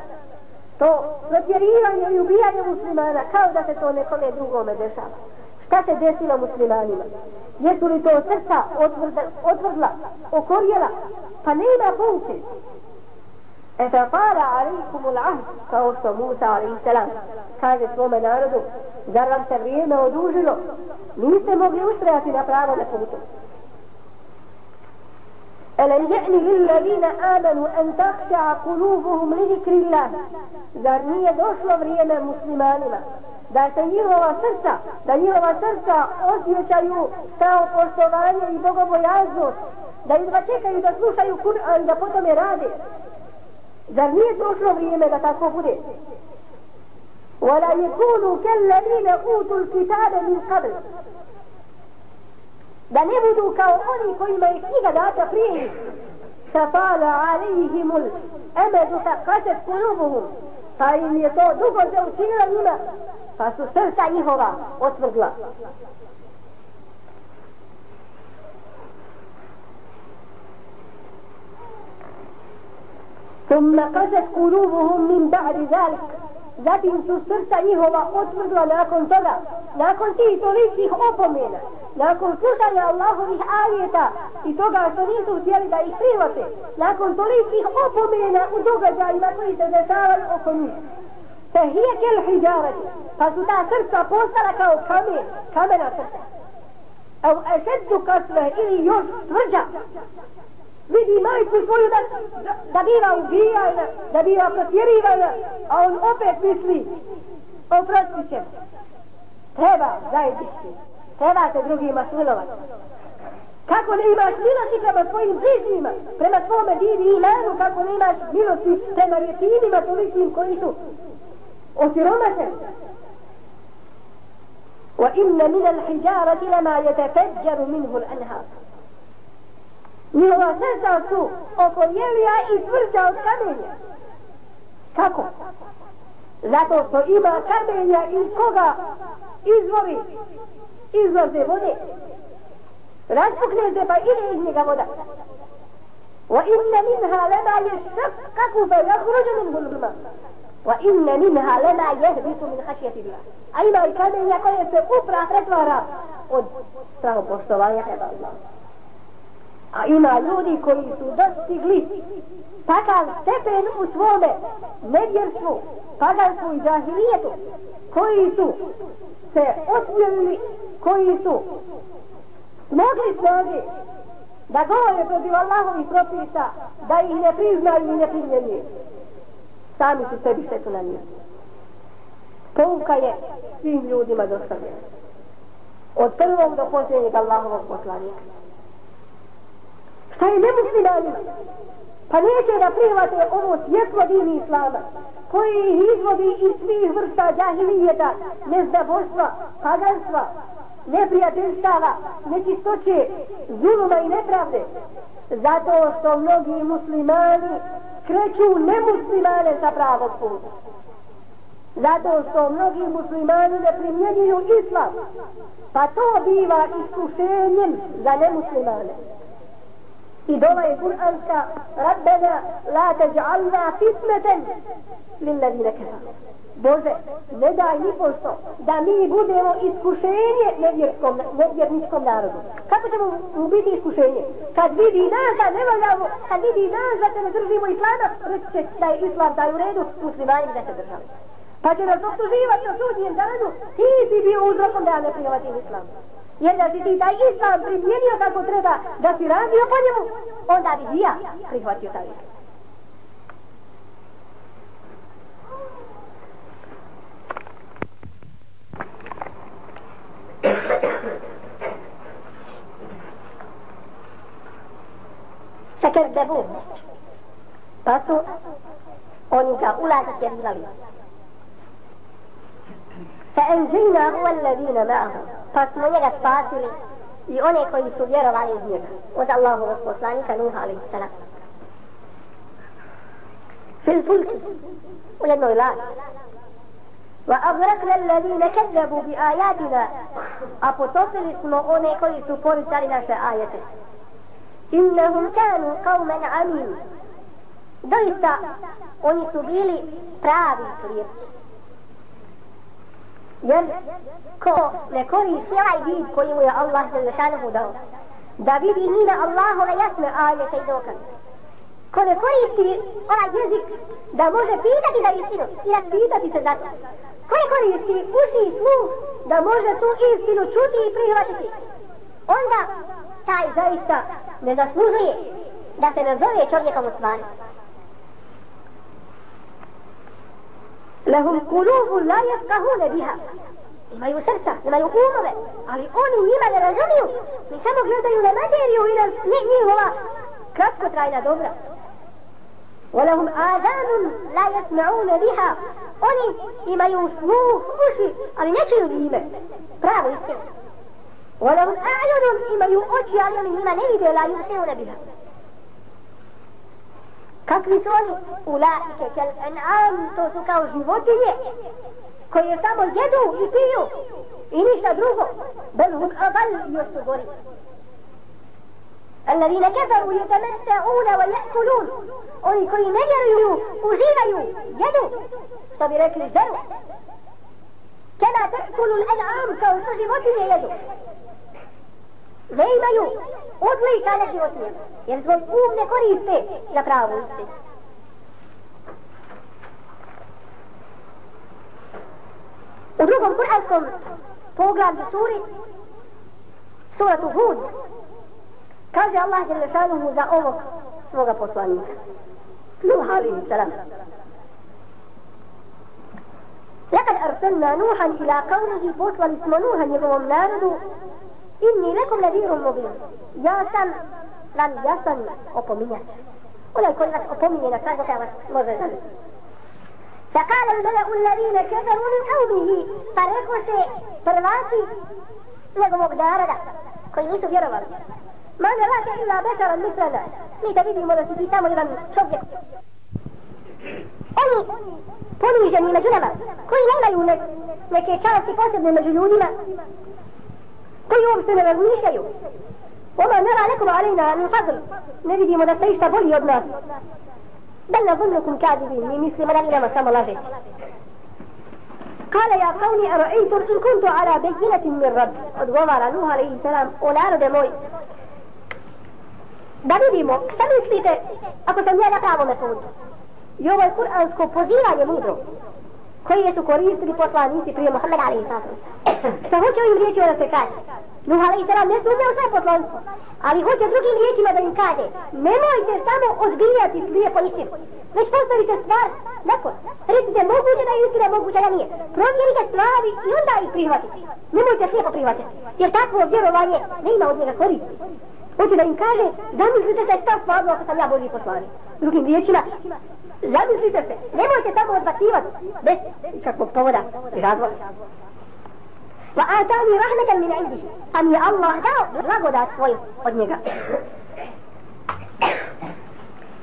S2: to protjerivanje i ubijanje muslimana, kao da se to nekome drugome dešava Šta se desilo muslimanima? Jesu li to srca otvrdla, okorjela? Pa ne ima pouke. E fa para alaikum ul-ahd, kao što Musa alaihissalam kaže svome narodu, zar vam se vrijeme odužilo? Niste mogli ustrajati na pravo na putu. ألم يأن للذين آمنوا أن تخشع قلوبهم لذكر الله zar nije došlo vrijeme muslimanima da se njihova srca, da njihova srca osjećaju kao poštovanje i bogobojaznost, da jedva čekaju da slušaju Kur'an, da potom je rade. Zar nije došlo vrijeme da tako bude? ولا يكونوا كالذين أوتوا الكتاب من قبل da ne budu kao oni kojima je knjiga data prije فطال عليهم الأمد فقست قلوبهم pa im je to dugo se učinilo njima pa su srca njihova otvrdla ثم قست قلوبهم من بعد ذلك zatim su srca njihova otvrdla nakon toga, nakon tih tolikih opomena, nakon slušanja Allahovih ajeta i toga što nisu htjeli da ih private, nakon tolikih opomena u događajima koji se dešavaju oko njih. Te hije kel hijjarati, pa su ta srca postala kao kamen, kamena srca. Evo, ešeddu kasve ili još tvrđa, vidi majku svoju da, da, da biva ubijana, da biva protjerivana, a on opet misli, oprostit će. Treba zajednički, treba se drugima smilovati. Kako ne imaš milosti prema svojim bližnjima, prema svome divi i imanu, kako ne imaš milosti prema rjetinima tolikim koji su osiromašeni. وإن من الحجارة لما يتفجر منه الأنهار njihova srca su oko jelija i tvrđa od kamenja. Kako? Zato što ima kamenja iz koga izvori izlaze vode. Raspukne se pa ide iz njega voda. وإن منها لما يشقق فيخرج منه الماء Wa inna minha lana yahbitu min khashyati A ima i kamenja koje se upra pretvara od strahu poštovanja prema Allah. A ima ljudi koji su dostigli takav stepen u svome nevjerstvu, paganstvu i džahilijetu, koji su se osmijenili, koji su smogli snogi da govore protiv Allahovih propisa, da ih ne priznaju i ne primjenjuju. Sami su sebi štetu na njih. Pouka je svim ljudima dostavljena. Od prvog do posljednjeg Allahovog poslanika. Šta je nemuslimanima? Pa neće da prihvate ovo svjetlo dini islama, koji ih izvodi iz svih vrsta džahilijeta, neznaboštva, paganstva, neprijateljstava, nečistoće, zuluma i nepravde. Zato što mnogi muslimani kreću nemuslimane sa pravog puta. Zato što mnogi muslimani ne primjenjuju islam, pa to biva iskušenjem za nemuslimane. I dova je kuranska Rabbena la teđalna fitmeten lillazine kefa. Bože, ne daj ni pošto da mi budemo iskušenje nevjerskom, nevjerničkom narodu. Kako ćemo mu biti iskušenje? Kad vidi nas da ne valjamo, kad vidi nas da se ne držimo islama, reći će da je islam taj u redu, muslimani da se držali. Pa će nas optuživati na sudnjem danu, ti si bio uzrokom da ja ne prihvatim islam. Jer da si ti taj islam primjenio kako treba, da si radio po njemu, onda bi ja prihvatio taj islam. فكذبوه oni ga ulaziti vjerivali. فأنجينا هو الذين معه spasili i one koji su vjerovali iz njega od Allahovog poslanika Nuh alaihi salam fil fulki u jednoj laži وأغرقنا الذين كذبوا بآياتنا أفتوصل اسمه أوني كوي سپوري تاري ناشا آيته إنهم كانوا قوما عمين doista oni su bili pravi slijepci. Jer ko ne koristi ovaj vid koji mu je Allah za lešanohu dao, da vidi njime Allahove jasne ajete i dokaze. Ko ne koristi ovaj jezik da može pitati za istinu i raspitati se za to. Ko koristi uši i sluh da može tu istinu čuti i prihvatiti. Onda taj zaista ne zaslužuje da se nazove čovjekom u stvari. Lahum kulubu la jeskahune biha. Imaju srca, imaju umove, ali oni njima ne razumiju. Mi samo gledaju na materiju i na njihova kratkotrajna dobra. ولهم آذان لا يسمعون بها oni imaju sluh uši ali ne čuju njime pravo istinu ولهم أعين imaju oči ali oni njima ne vide la yusiruna biha kakvi su oni ulaike kel en'am to su kao životinje koje samo jedu i piju i ništa drugo bel hum adal još su gori الذين كفروا يتمتعون ويأكلون. أريكري مجر يو أجير يو جدو صبرك للزرو كما تأكل الأنعام كوصج بطن يدو زي ما يو أطلي كالك يوتي يرزو الأوم نكري في لبراو السي أدروكم كل حالكم سورة هود. Kaže Allah je lešanu mu za ovog svoga poslanika. Nuh alaihi salam. Lekad arsalna Nuhan ila kavrihi poslali smo Nuhan njegovom narodu inni lekom nadirom mubin. Ja sam vam jasan opominjač. Onaj koji vas opominje na kaže kada vas može zaniti. فقال الملأ الذين كفروا من قومه فريقوا سي prvaci njegovog naroda koji nisu vjerovali Ma ne rađa ila bekara mislena. Mi da vidimo da si ti tamo jedan čovjek. Oni poniženi među nama, koji nemaju ne, neke čalosti posebne među ljudima, koji uopšte ne razmišljaju. Oma ne rađa nekoma alejna min fazl. Ne vidimo da ste išta bolji od nas. Bel na zunukum kadibin, mi mislimo da vi nama samo lažeći. قال يا قومي أرأيتم إن كنت على بينة من ربي قد غمر نوح عليه السلام أولا ردموي da vidimo šta mislite ako sam ja na pravome putu? I ovo je kuransko pozivanje mudro koje su koristili poslanici prije Muhammed alaihi salam šta hoće ovim riječima da se kaže? Nuh alaihi salam ne sumnja u svoje poslanstvo ali hoće drugim riječima da im kaže nemojte samo odgrijati slijepo istinu već postavite stvar nakon recite moguće da je istina moguće da nije. Provjerite stvari i onda ih prihvatite. Nemojte slijepo prihvatiti jer takvo vjerovanje ne ima od njega koristi. Hoće da im kaže, zamislite se šta stvarno ako sam ja Boži poslanik. Drugim riječima, zamislite se, nemojte tako odbacivati, bez kakvog povoda i razloga. Va atani rahmetan min indi, a mi je Allah dao blagodat svoj od njega.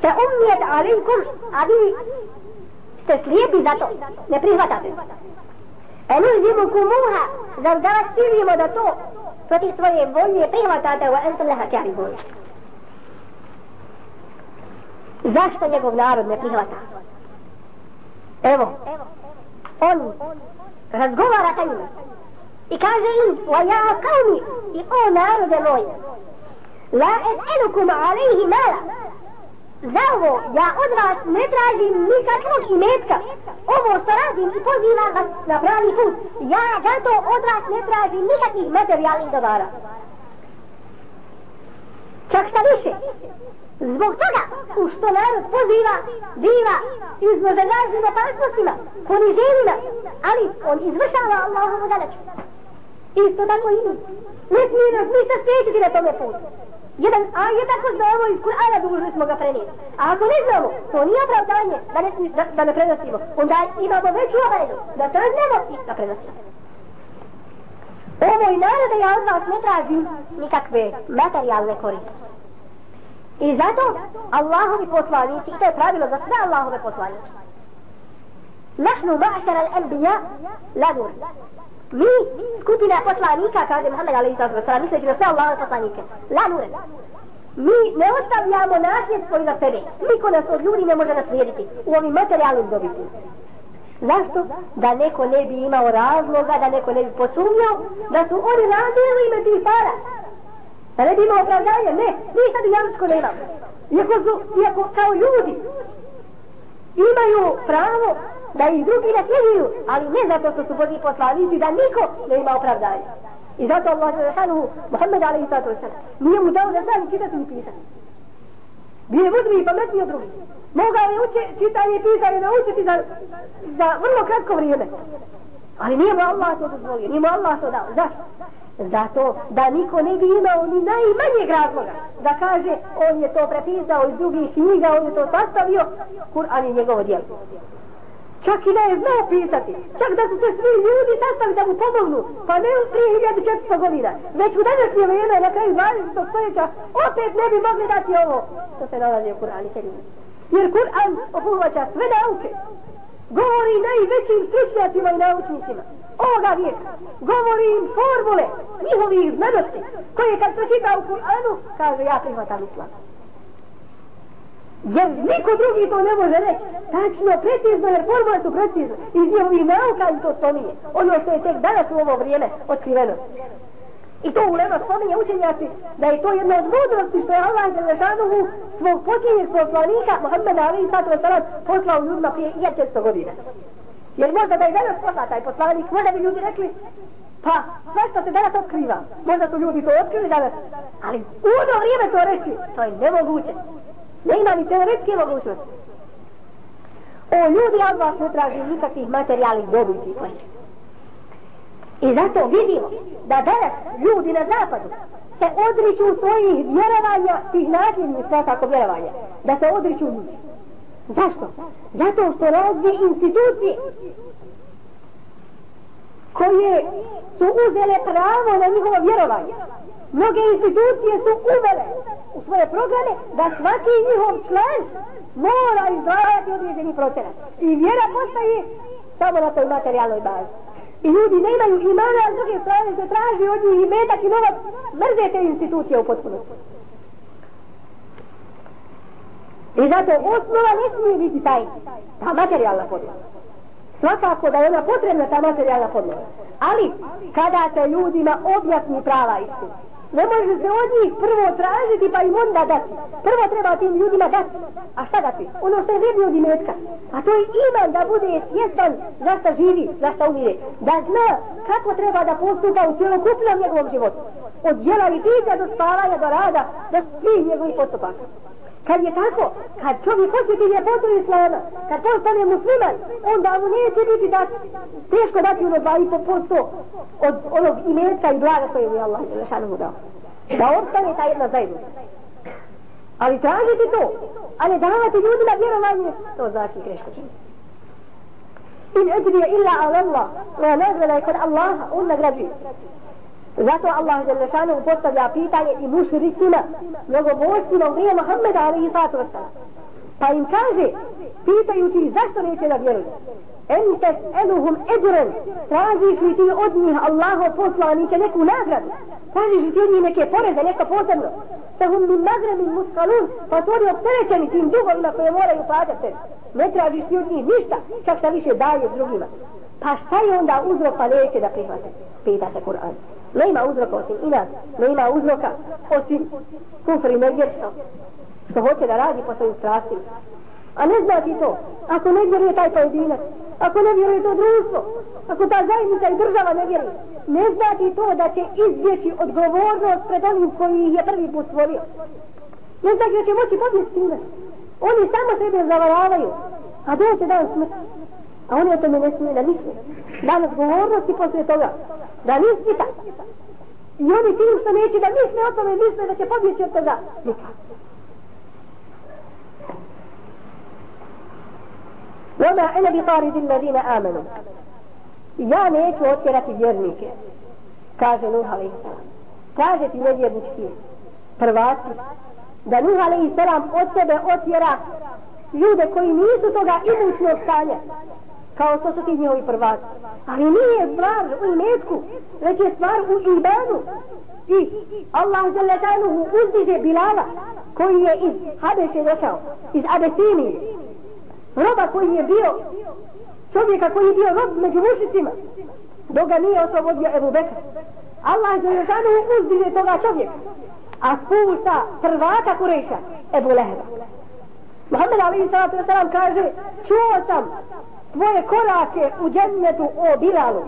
S2: Fe umijet alaikum, a vi ste slijepi za to, ne prihvatate. E nuzimu kumuha, da vas silimo da to protiv svoje volje prihvatate wa entum leha karibun. Zašto njegov narod ne prihvata? Evo, on razgovara sa njima i kaže im, wa ja kaumi, i o narode moj, la es'elukum alaihi mala, za ovo ja od vas ne tražim nikakvog imetka. Ovo što radim i pozivam vas na pravi put, ja zato od vas ne tražim nikakvih materijalnih dobara. Čak šta više, zbog toga u što narod poziva, biva, izložen raznim opasnostima, poniženima, ali on izvršava Allahovu zadaću. Isto tako i mi. Ne smije nas ništa spriječiti na tome putu. Jedan ajet ako znamo iz Kur'ana dužni smo ga prenijeti. A ako ne znamo, to nije opravdanje da ne, da, da ne prenosimo. Onda imamo veću obavezu da to znamo i da prenosimo. Ovo i narode ja od vas ne tražim nikakve materijalne koriste. I zato Allahovi poslanici, i to je pravilo za sve Allahove poslanici. Nahnu ma'šara al-anbiya la nur. Mi, skupina poslanika, kaže Muhammed alaihi sallam, misleći na sve Allahove poslanike, la nure. Mi ne ostavljamo nasljedstvo iza sebe. Niko nas od ljudi ne može naslijediti u ovim materijalnim dobitima. Zašto? Da neko ne bi imao razloga, da neko ne bi posumnjao, da su oni radili ime tih para. Da ne bi imao opravdanje, ne, ništa bi jamsko nema. Iako su, iako kao ljudi, imaju pravo da ih drugi ne sjeduju, ali ne zato što su Boži poslanici, da niko ne ima opravdanje. I zato Allah je rešanuhu, Muhammed alaihi sallatu wasallam, nije mu dao da zna ni čitati ni pisati. Bio je mudri i pametniji od drugih. Mogao je uče, čitanje i pisanje naučiti za, za vrlo kratko vrijeme. Ali nije mu Allah to dozvolio, nije mu Allah to dao. Zašto? Zato da niko ne bi imao ni najmanjeg razloga da kaže on je to prepisao iz drugih knjiga, on je to sastavio, Kur'an je njegovo djelo. Čak i da je znao pisati, čak da su se svi ljudi sastali da mu pomognu, pa ne u 3400 godina, već u današnje vrijeme, na kraju 20. stoljeća, opet ne bi mogli dati ovo što se nalazi u Kur'an i Kerimu. Jer Kur'an obuhvaća sve nauke, govori najvećim stručnjacima i naučnicima ovoga vijeka. Govori im formule njihovih znanosti koje kad to čita u Kur'anu kaže ja prihvatam islam. Jer niko drugi to ne može reći. Tačno, precizno, jer formule su precizne. Iz njihovih nauka im to spominje. Ono što je tek danas u ovo vrijeme otkriveno. I to u Lema spominje učenjaci da je to jedna od mudrosti što je Allah za svog posljednjeg poslanika Muhammeda Ali Sato Salat poslao ljudima prije 1400 godina. Jer možda da je danas posla taj poslanik, možda bi ljudi rekli, pa sve što se danas otkriva, možda su ljudi to otkrili danas, ali u ono vrijeme to reći, to je nemoguće. Ne ima ni teoretske mogućnosti. O ljudi od vas ne traži nikakvih materijalnih dobiti. I zato vidimo da danas ljudi na zapadu se odriču svojih vjerovanja, tih nasljednih svakako vjerovanja, da se odriču njih. Zašto? Zato što razne institucije koje su uzele pravo na njihovo vjerovanje. Mnoge institucije su uvele u svoje programe da svaki njihov član mora izdvajati određeni procenat. I vjera postaje samo na toj materijalnoj bazi. I ljudi ne imaju imana, a s druge strane se traži od njih i metak i novac, mrze te institucije u potpunosti. I zato osnova ne smije biti taj, ta materijalna podloga. Svakako da je ona potrebna ta materijalna podloga. Ali, kada se ljudima objasni prava istina, ne može se od njih prvo tražiti pa im onda dati. Prvo treba tim ljudima dati. A šta dati? Ono što je vredno od imetka. A to je iman da bude svjestan za šta živi, za šta umire. Da zna kako treba da postupa u cijelokupnom njegovom životu. Od djela i pića do spavanja do rada, do svih njegovih postupaka. Kad je tako, kad čovjek hoće ti ljepotu islama, kad postane musliman, onda mu neće biti da teško dati ono 2,5% od onog imetka i blaga koje mu je Allah Želešanu dao. Da ostane ta jedna zajednica. Ali tražiti to, a ne davati ljudima vjerovanje, to znači greško čini. In eđrije illa Allah, ne nagrada je kod Allaha, on nagrađuje. Zato Allah je lešanu postavlja pitanje i mušricima, mnogobožstvima u vrije Muhammeda, ali i satu Pa im kaže, pitajući zašto neće da vjeruju. Ente eluhum edren, tražiš li ti od njih Allaho poslaniće neku nagradu? Tražiš li ti od njih neke poreze, nešto posebno? Te hum min nagrami muskalun, pa su oni opterećeni tim dugovima koje moraju plaćati. Ne tražiš ti od njih ništa, čak šta više daje drugima. Pa šta je onda uzrok pa neće da prihvate? Pita se Kur'an. Ne ima uzroka osim inas, ne ima uzroka osim kufri nevjerstva. Što hoće da radi po svojim strastima. A ne znači to. Ako ne vjeruje taj pojedinac, ako ne vjeruje to društvo, ako ta zajednica i država ne vjeruje, ne znači to da će izbjeći odgovornost pred onim koji ih je prvi put stvorio. Ne znači da će moći pobjeći time. Oni samo sebe zavaravaju, a doće dan smrti. A oni o tome ne smije da misle. Dan odgovornosti poslije toga Da nisi tak. I oni tim što neće da misle o tome, misle da će pobjeći od toga. Nikak. وما أنا بطارد الذين آمنوا Ja neću otjerati vjernike, kaže Nuh alaihi salam. Kaže ti nevjernički prvaci, da Nuh alaihi salam od sebe otjera ljude koji nisu toga imućnog stanja, kao što su ti njihovi prvaci. Ali nije stvar u imetku, već je stvar u ibadu. I Allah žele šanuhu uzdiže Bilala, koji je iz Habeše došao, iz Abesinije. Roba koji je bio, čovjeka koji je bio rob među mušicima, dok ga nije oslobodio Ebu Bekr. Allah žele šanuhu uzdiže toga čovjeka, a spušta prvaka Kureša, Ebu Leheba. Muhammed Ali Salatu Wasalam kaže, čuo sam tvoje korake u džennetu o Bilalu.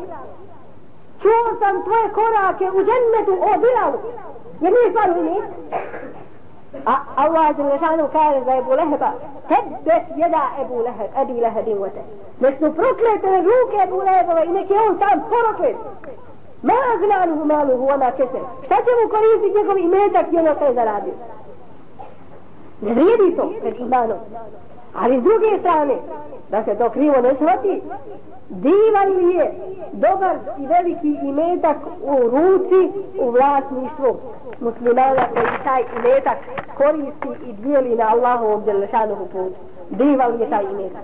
S2: Čuo sam tvoje korake u džennetu o Bilalu. Jer nije stvar u A Allah je lešanu kaže za Ebu Leheba, Tebet jeda Ebu Leheb, Ebi Lehebin vete. Nek su proklete ruke Ebu Lehebove i nek je on sam proklet. Ma aznanuhu maluhu ona kese. Šta će mu koristiti njegov imetak i ono što je zaradio? Ne vrijedi to pred imanom. Ali s druge strane, da se to krivo ne shvati, divan li je dobar i veliki imetak u ruci u vlasništvu muslimana koji taj imetak koristi i dijeli na Allahovom djelešanom putu. Divan li je taj imetak.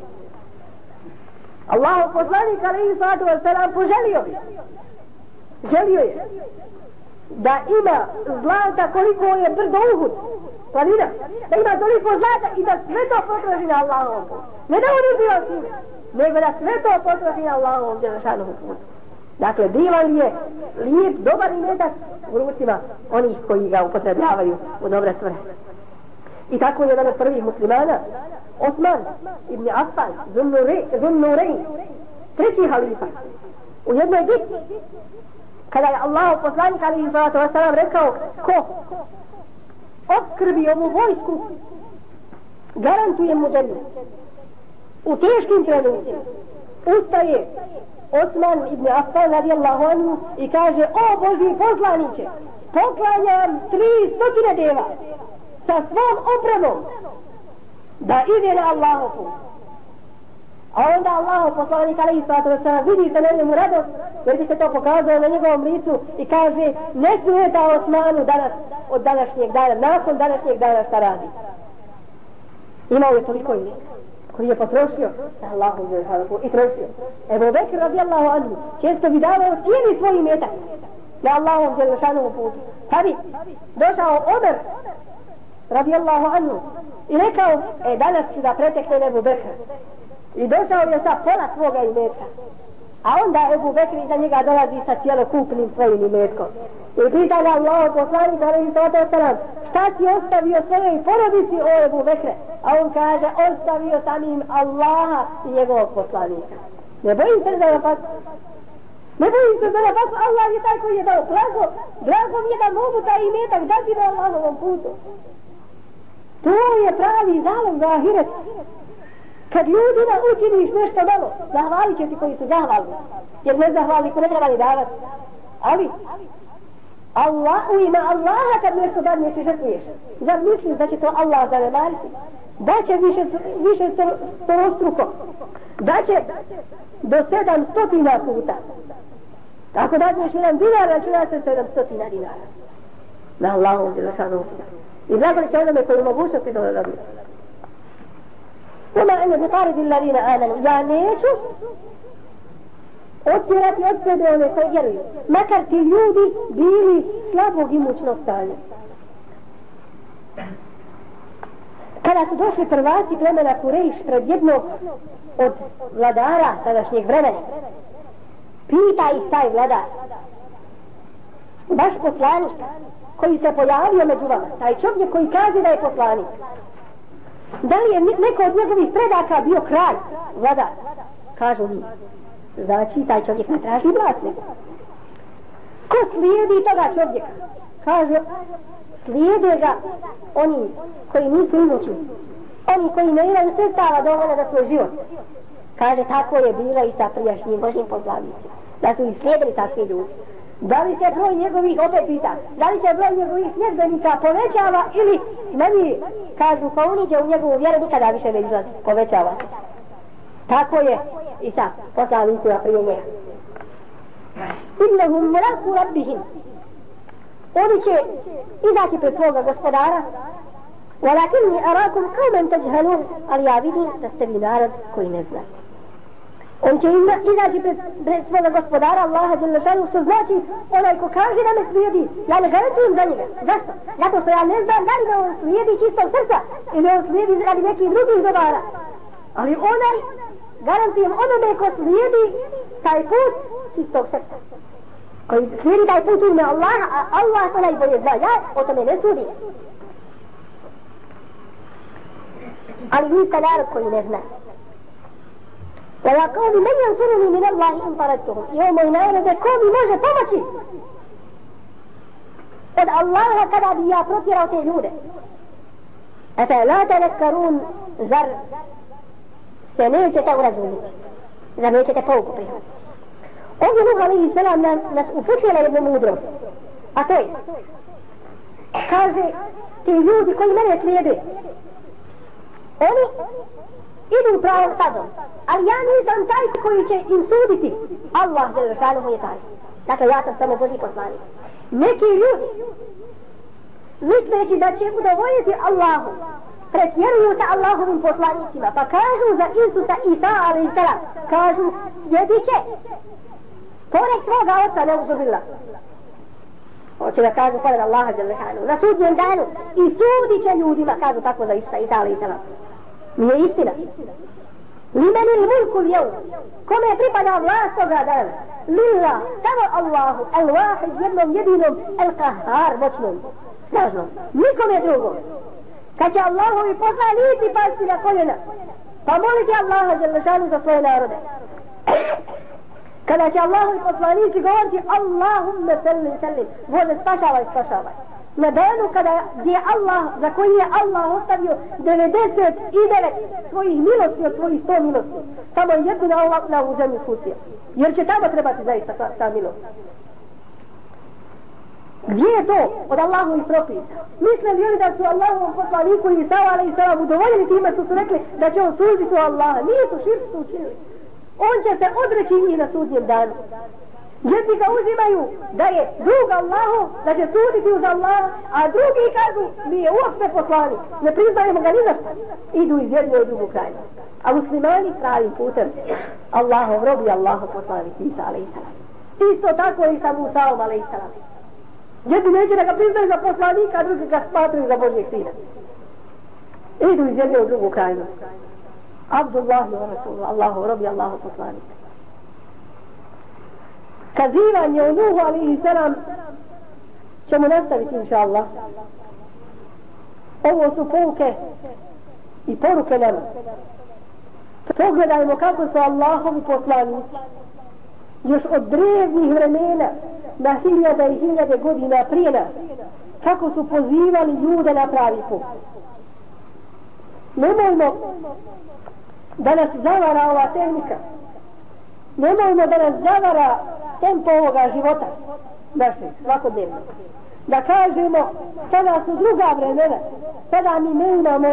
S2: Allahu poslanik alaihi sallatu wa sallam poželio bi. Želio je da ima zlata koliko je brdo uhud planina, da ima toliko zlata i da sve to potroši na Allahovom putu. Ne da on uzio s njim, nego da sve to potroši na Allahovom djelašanom putu. Dakle, divan je lijep, dobar i u rucima onih koji ga upotrebljavaju u dobre svrhe. I tako je jedan od prvih muslimana, Osman ibn Affan, Zunnurej, treći halifa, u jednoj bitci, kada je Allah poslanik alaihi sallatu wasalam rekao, ko obskrbi ovu vojsku, garantuje mu džennu. U teškim trenucima ustaje Osman ibn Affan radijallahu anhu i kaže, o Boži poslaniće, poklanjam tri stotine deva sa svom opremom da ide na Allahu put. A onda Allah poslanik alaihi sallatu wasalam vidi se na njemu radost jer bi se to pokazao na njegovom licu i kaže ne smeta Osmanu danas od današnjeg dana, nakon današnjeg dana šta radi. Imao je toliko i koji je potrošio sa Allahom i trošio. Evo radi radijallahu anhu često bi davao cijeli svoj imetak na Allahom djelašanom putu. Pa bi došao Omer radijallahu anhu i rekao, e danas ću da pretekne Ebu Bekra. I došao je sa pola svoga imetka. A onda Ebu Bekri za njega dolazi sa cijelokupnim svojim imetkom. I pita ga Allah poslanik alaihi sallatu wasalam, šta si ostavio svojoj porodici o Ebu Bekre? A on kaže, ostavio sam im Allaha i njegovog poslanika. Ne bojim se da napad. Ne bojim se da napad, Allah je taj koji je dao blago. Blago mi je da mogu taj imetak dati na Allahovom putu. To je pravi zalog za ahiret. Kad ljudima učiniš nešto malo, zahvalit će ti koji su zahvalni. Jer ne zahvalni ko ne treba ni davati. Ali, Allah, u ima Allaha kad nešto dadneš i žrtvuješ. Zar misliš da će to Allah zanemariti? Da će više, više storostruko. Da će do sedam stotina puta. Ako dadneš jedan dinar, računa se sedam stotina dinara. Na Allahom Đelešanu. I drago li će onome koji mogućnosti to da dobije. Uma ene bi qaridi alladina amanu. Ja neću otjerati od sebe one koji vjeruju. Makar ti ljudi bili slabog imućnog stanja. Kada su došli prvaci plemena Kurejš pred jednog od vladara tadašnjeg vremena, pita ih taj vladar, baš poslanik koji se pojavio među vama, taj čovjek koji kaže da je poslanik, da li je neko od njegovih predaka bio kralj, vladar? Kažu mi, znači taj čovjek ne traži vlasnik. Ko slijedi toga čovjeka? Kaže, slijede ga oni koji nisu imući. Oni koji ne imaju sredstava dovoljno za svoj život. Kaže, tako je bilo i sa prijašnjim Božim poslanicima. Da su ih slijedili takvi ljudi. Da li se broj njegovih, opet pita, da li se broj njegovih sljedbenika povećava ili meni kažu pa ko uniđe u njegovu vjeru nikada više ne izlazi, povećava se. Tako je i sa poslanicima prije njega. Innehum mraku rabbihim. Oni će izaći pred svoga gospodara. Walakinni arakum kaumen teđhalun. Ali ja vidim da ste vi narod koji ne znate. On će ima, izaći pred, pred svoga gospodara Allaha Đelešanu, što znači onaj ko kaže da me slijedi, ja ne garantujem za njega. Zašto? Zato što ja ne znam da li me on slijedi čistog srca ili on slijedi radi nekih drugih dobara. Ali onaj garantujem onome ko slijedi taj put čistog srca. Koji slijedi taj put ime Allaha, a Allah to najbolje zna. Ja o tome ne sudim. Ali vi ste narod koji ne zna. ويا قوم من ينصرني من الله إن طردتهم يوم ينادى قوم može pomoći od Allaha kada bi ja protirao te ljude. Efe, la te neskarun, zar se nećete urazumiti? Zar nećete pouku prihvatiti? Ovdje Nuh alaihi salam nas, nas upućuje na jednu mudrost. A to je, kaže, ti ljudi koji mene slijede, oni idu pravom stazom, ali ja nisam taj koji će im suditi. Allah je šanu je taj. Dakle, ja sam samo Boži poslanik. Neki ljudi, misleći da će udovoljiti Allahu, pretjeruju sa Allahovim poslanicima, pa kažu za Isusa Isa, ali i salam, kažu, jedi će, pored svoga oca ne uzubila. Hoće da kažu pored Allaha Đelešanu, na sudnjem danu, i sudit će ljudima, kažu tako za Isa, Isa, ali i salam. Nije istina. Limen il mulku ljeu. Kome pripada vlast toga dana? Lilla, samo Allahu, el wahid, jednom jedinom, el kahar, moćnom, snažnom. Nikome drugom. Kad će Allahovi poslanici pasti na koljena, pa moliti Allaha Đelešanu za svoje narode. Kada će Allahovi poslanici govoriti Allahumme sallim, sallim, Bože spašavaj, spašavaj na danu kada je Allah, za koji je Allah ostavio 99 svojih milosti od svojih 100 milosti. Samo jednu na Allah na ovu zemlju spustio. Jer će tamo trebati zaista ta, ta milost. Gdje je to od Allahovih propisa? Misle li da su Allahovom poslaniku i Isao ali Isao udovoljili time što su rekli da će on suziti u Allaha? Nije to širstvo učinili. On će se odreći njih na sudnjem danu. Jedni ga uzimaju da je drug Allahu, da će suditi uz Allah, a drugi kažu mi je uopšte poslanik, ne priznajemo ga ni za što. Idu iz jedne u drugu krajinu. A muslimani pravim putem Allahov robi Allahov poslanik Isa a.s. Isto tako i sa Musaom a.s. Jedni neće da ga priznaju za poslanika, a drugi ga smatruju za Božijeg sina. Idu iz jedne u drugu krajinu. Abdullah wa Rasulullah, Allahov robi Allahov poslanik kazivanje o Nuhu alihi selam ćemo nastaviti inša Allah. Ovo su pouke i poruke nam. Pogledajmo kako su Allahovi poslanici još od drevnih vremena na hiljada i hiljade godina prije nas kako su pozivali ljude na pravi put. Nemojmo da nas zavara ova tehnika. Nemojmo da nas zavara tempo ovoga života. našeg, svakodnevno. Da kažemo, sada su druga vremena, sada mi ne imamo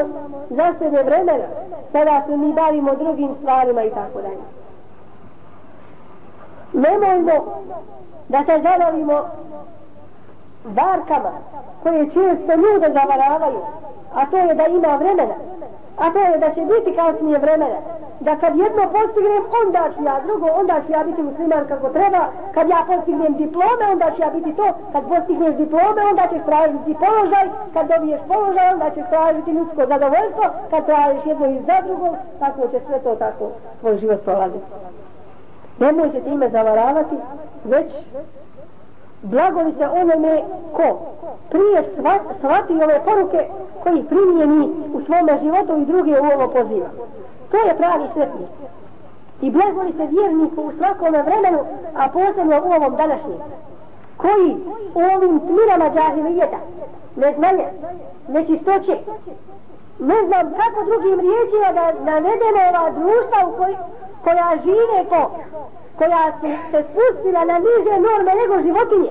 S2: za sebe vremena, sada se mi bavimo drugim stvarima i tako dalje. Nemojmo da se zalovimo varkama koje često ljude zavaravaju, a to je da ima vremena, a to je da će biti kasnije vremena, da kad jedno postignem, onda ću ja drugo, onda ću ja biti musliman kako treba, kad ja postignem diplome, onda ću ja biti to, kad postigneš diplome, onda ćeš tražiti položaj, kad dobiješ položaj, onda ćeš tražiti ljudsko zadovoljstvo, kad tražiš jedno iz za drugo, tako će sve to tako tvoj život prolaziti. Nemojte time zavaravati, već blagoli se onome ko prije shvati ove poruke koji primjeni u svome životu i druge u ovo poziva. To je pravi sretnik. I blagoli se vjerniku u svakome vremenu, a posebno u ovom današnjem. Koji u ovim tmirama džahilijeta, neznanja, nečistoće, ne znam kako drugim riječima da navedemo ova društva u koj, koja žive po koja su se spustila na niže norme nego životinje.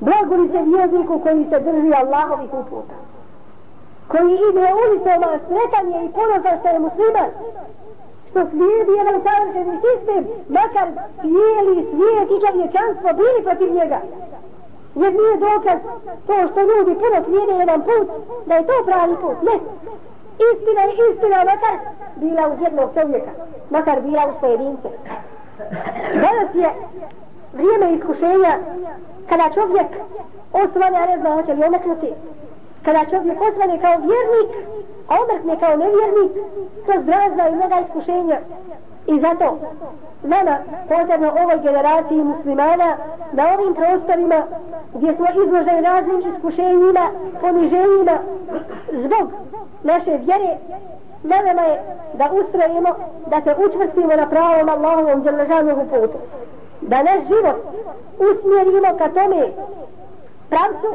S2: Blagoli se vjerniku koji se drži Allahovih uputa. Koji ide ulicama sretanje i ponosa što je musliman. Što slijedi jedan savršeni sistem, makar cijeli svijet i čovječanstvo bili protiv njega. Jer nije dokaz to što ljudi puno slijede jedan put, da je to pravi put. Ne. Istina je istina, makar bila uz jednog čovjeka. Makar bila uz pojedince. Danas je vrijeme iskušenja kada čovjek osvane, a ne zna hoće li omeknuti. Kada čovjek osvane kao vjernik, a omrkne kao nevjernik, to zdrazna i mnoga iskušenja. I zato nama, posebno ovoj generaciji muslimana, na ovim prostorima gdje smo izloženi raznim iskušenjima, poniženjima, zbog naše vjere, na nama je da ustrojimo, da se učvrstimo na pravom Allahovom djelažanom putu. Da naš život usmjerimo ka tome pravcu,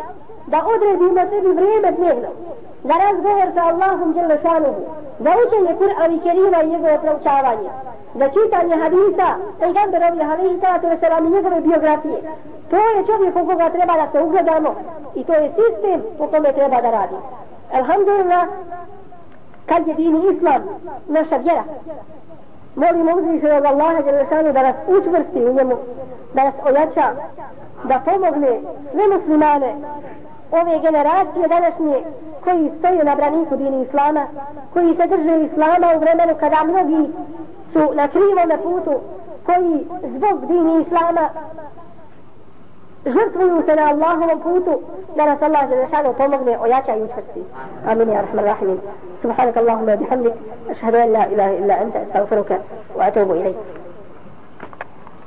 S2: da odredimo sebi vrijeme dnevno, da razgovor sa Allahom djelažanom, da učenje Kur'an i Kerima i njegove proučavanje, da čitanje hadisa, pejgamberovi halihi salatu veselam i njegove biografije. To je čovjek u koga treba da se ugledamo i to je sistem po kome treba da radimo. Alhamdulillah, kad je dini islam naša vjera? Molimo uzviše od Allaha Đelešanu da nas učvrsti u njemu da nas ojača da pomogne sve muslimane ove generacije današnje koji stoje na braniku dini islama koji se drže islama u vremenu kada mnogi su na krivom putu koji zbog dini islama žrtvuju se na Allahovom putu da nas Allah za nešanu pomogne ojača i učvrsti. Amin ya rahman rahimin. Subhanak Allahumma bihamdik. Ašhadu an la ilaha illa anta. Astaghfiruka wa atubu ilaik.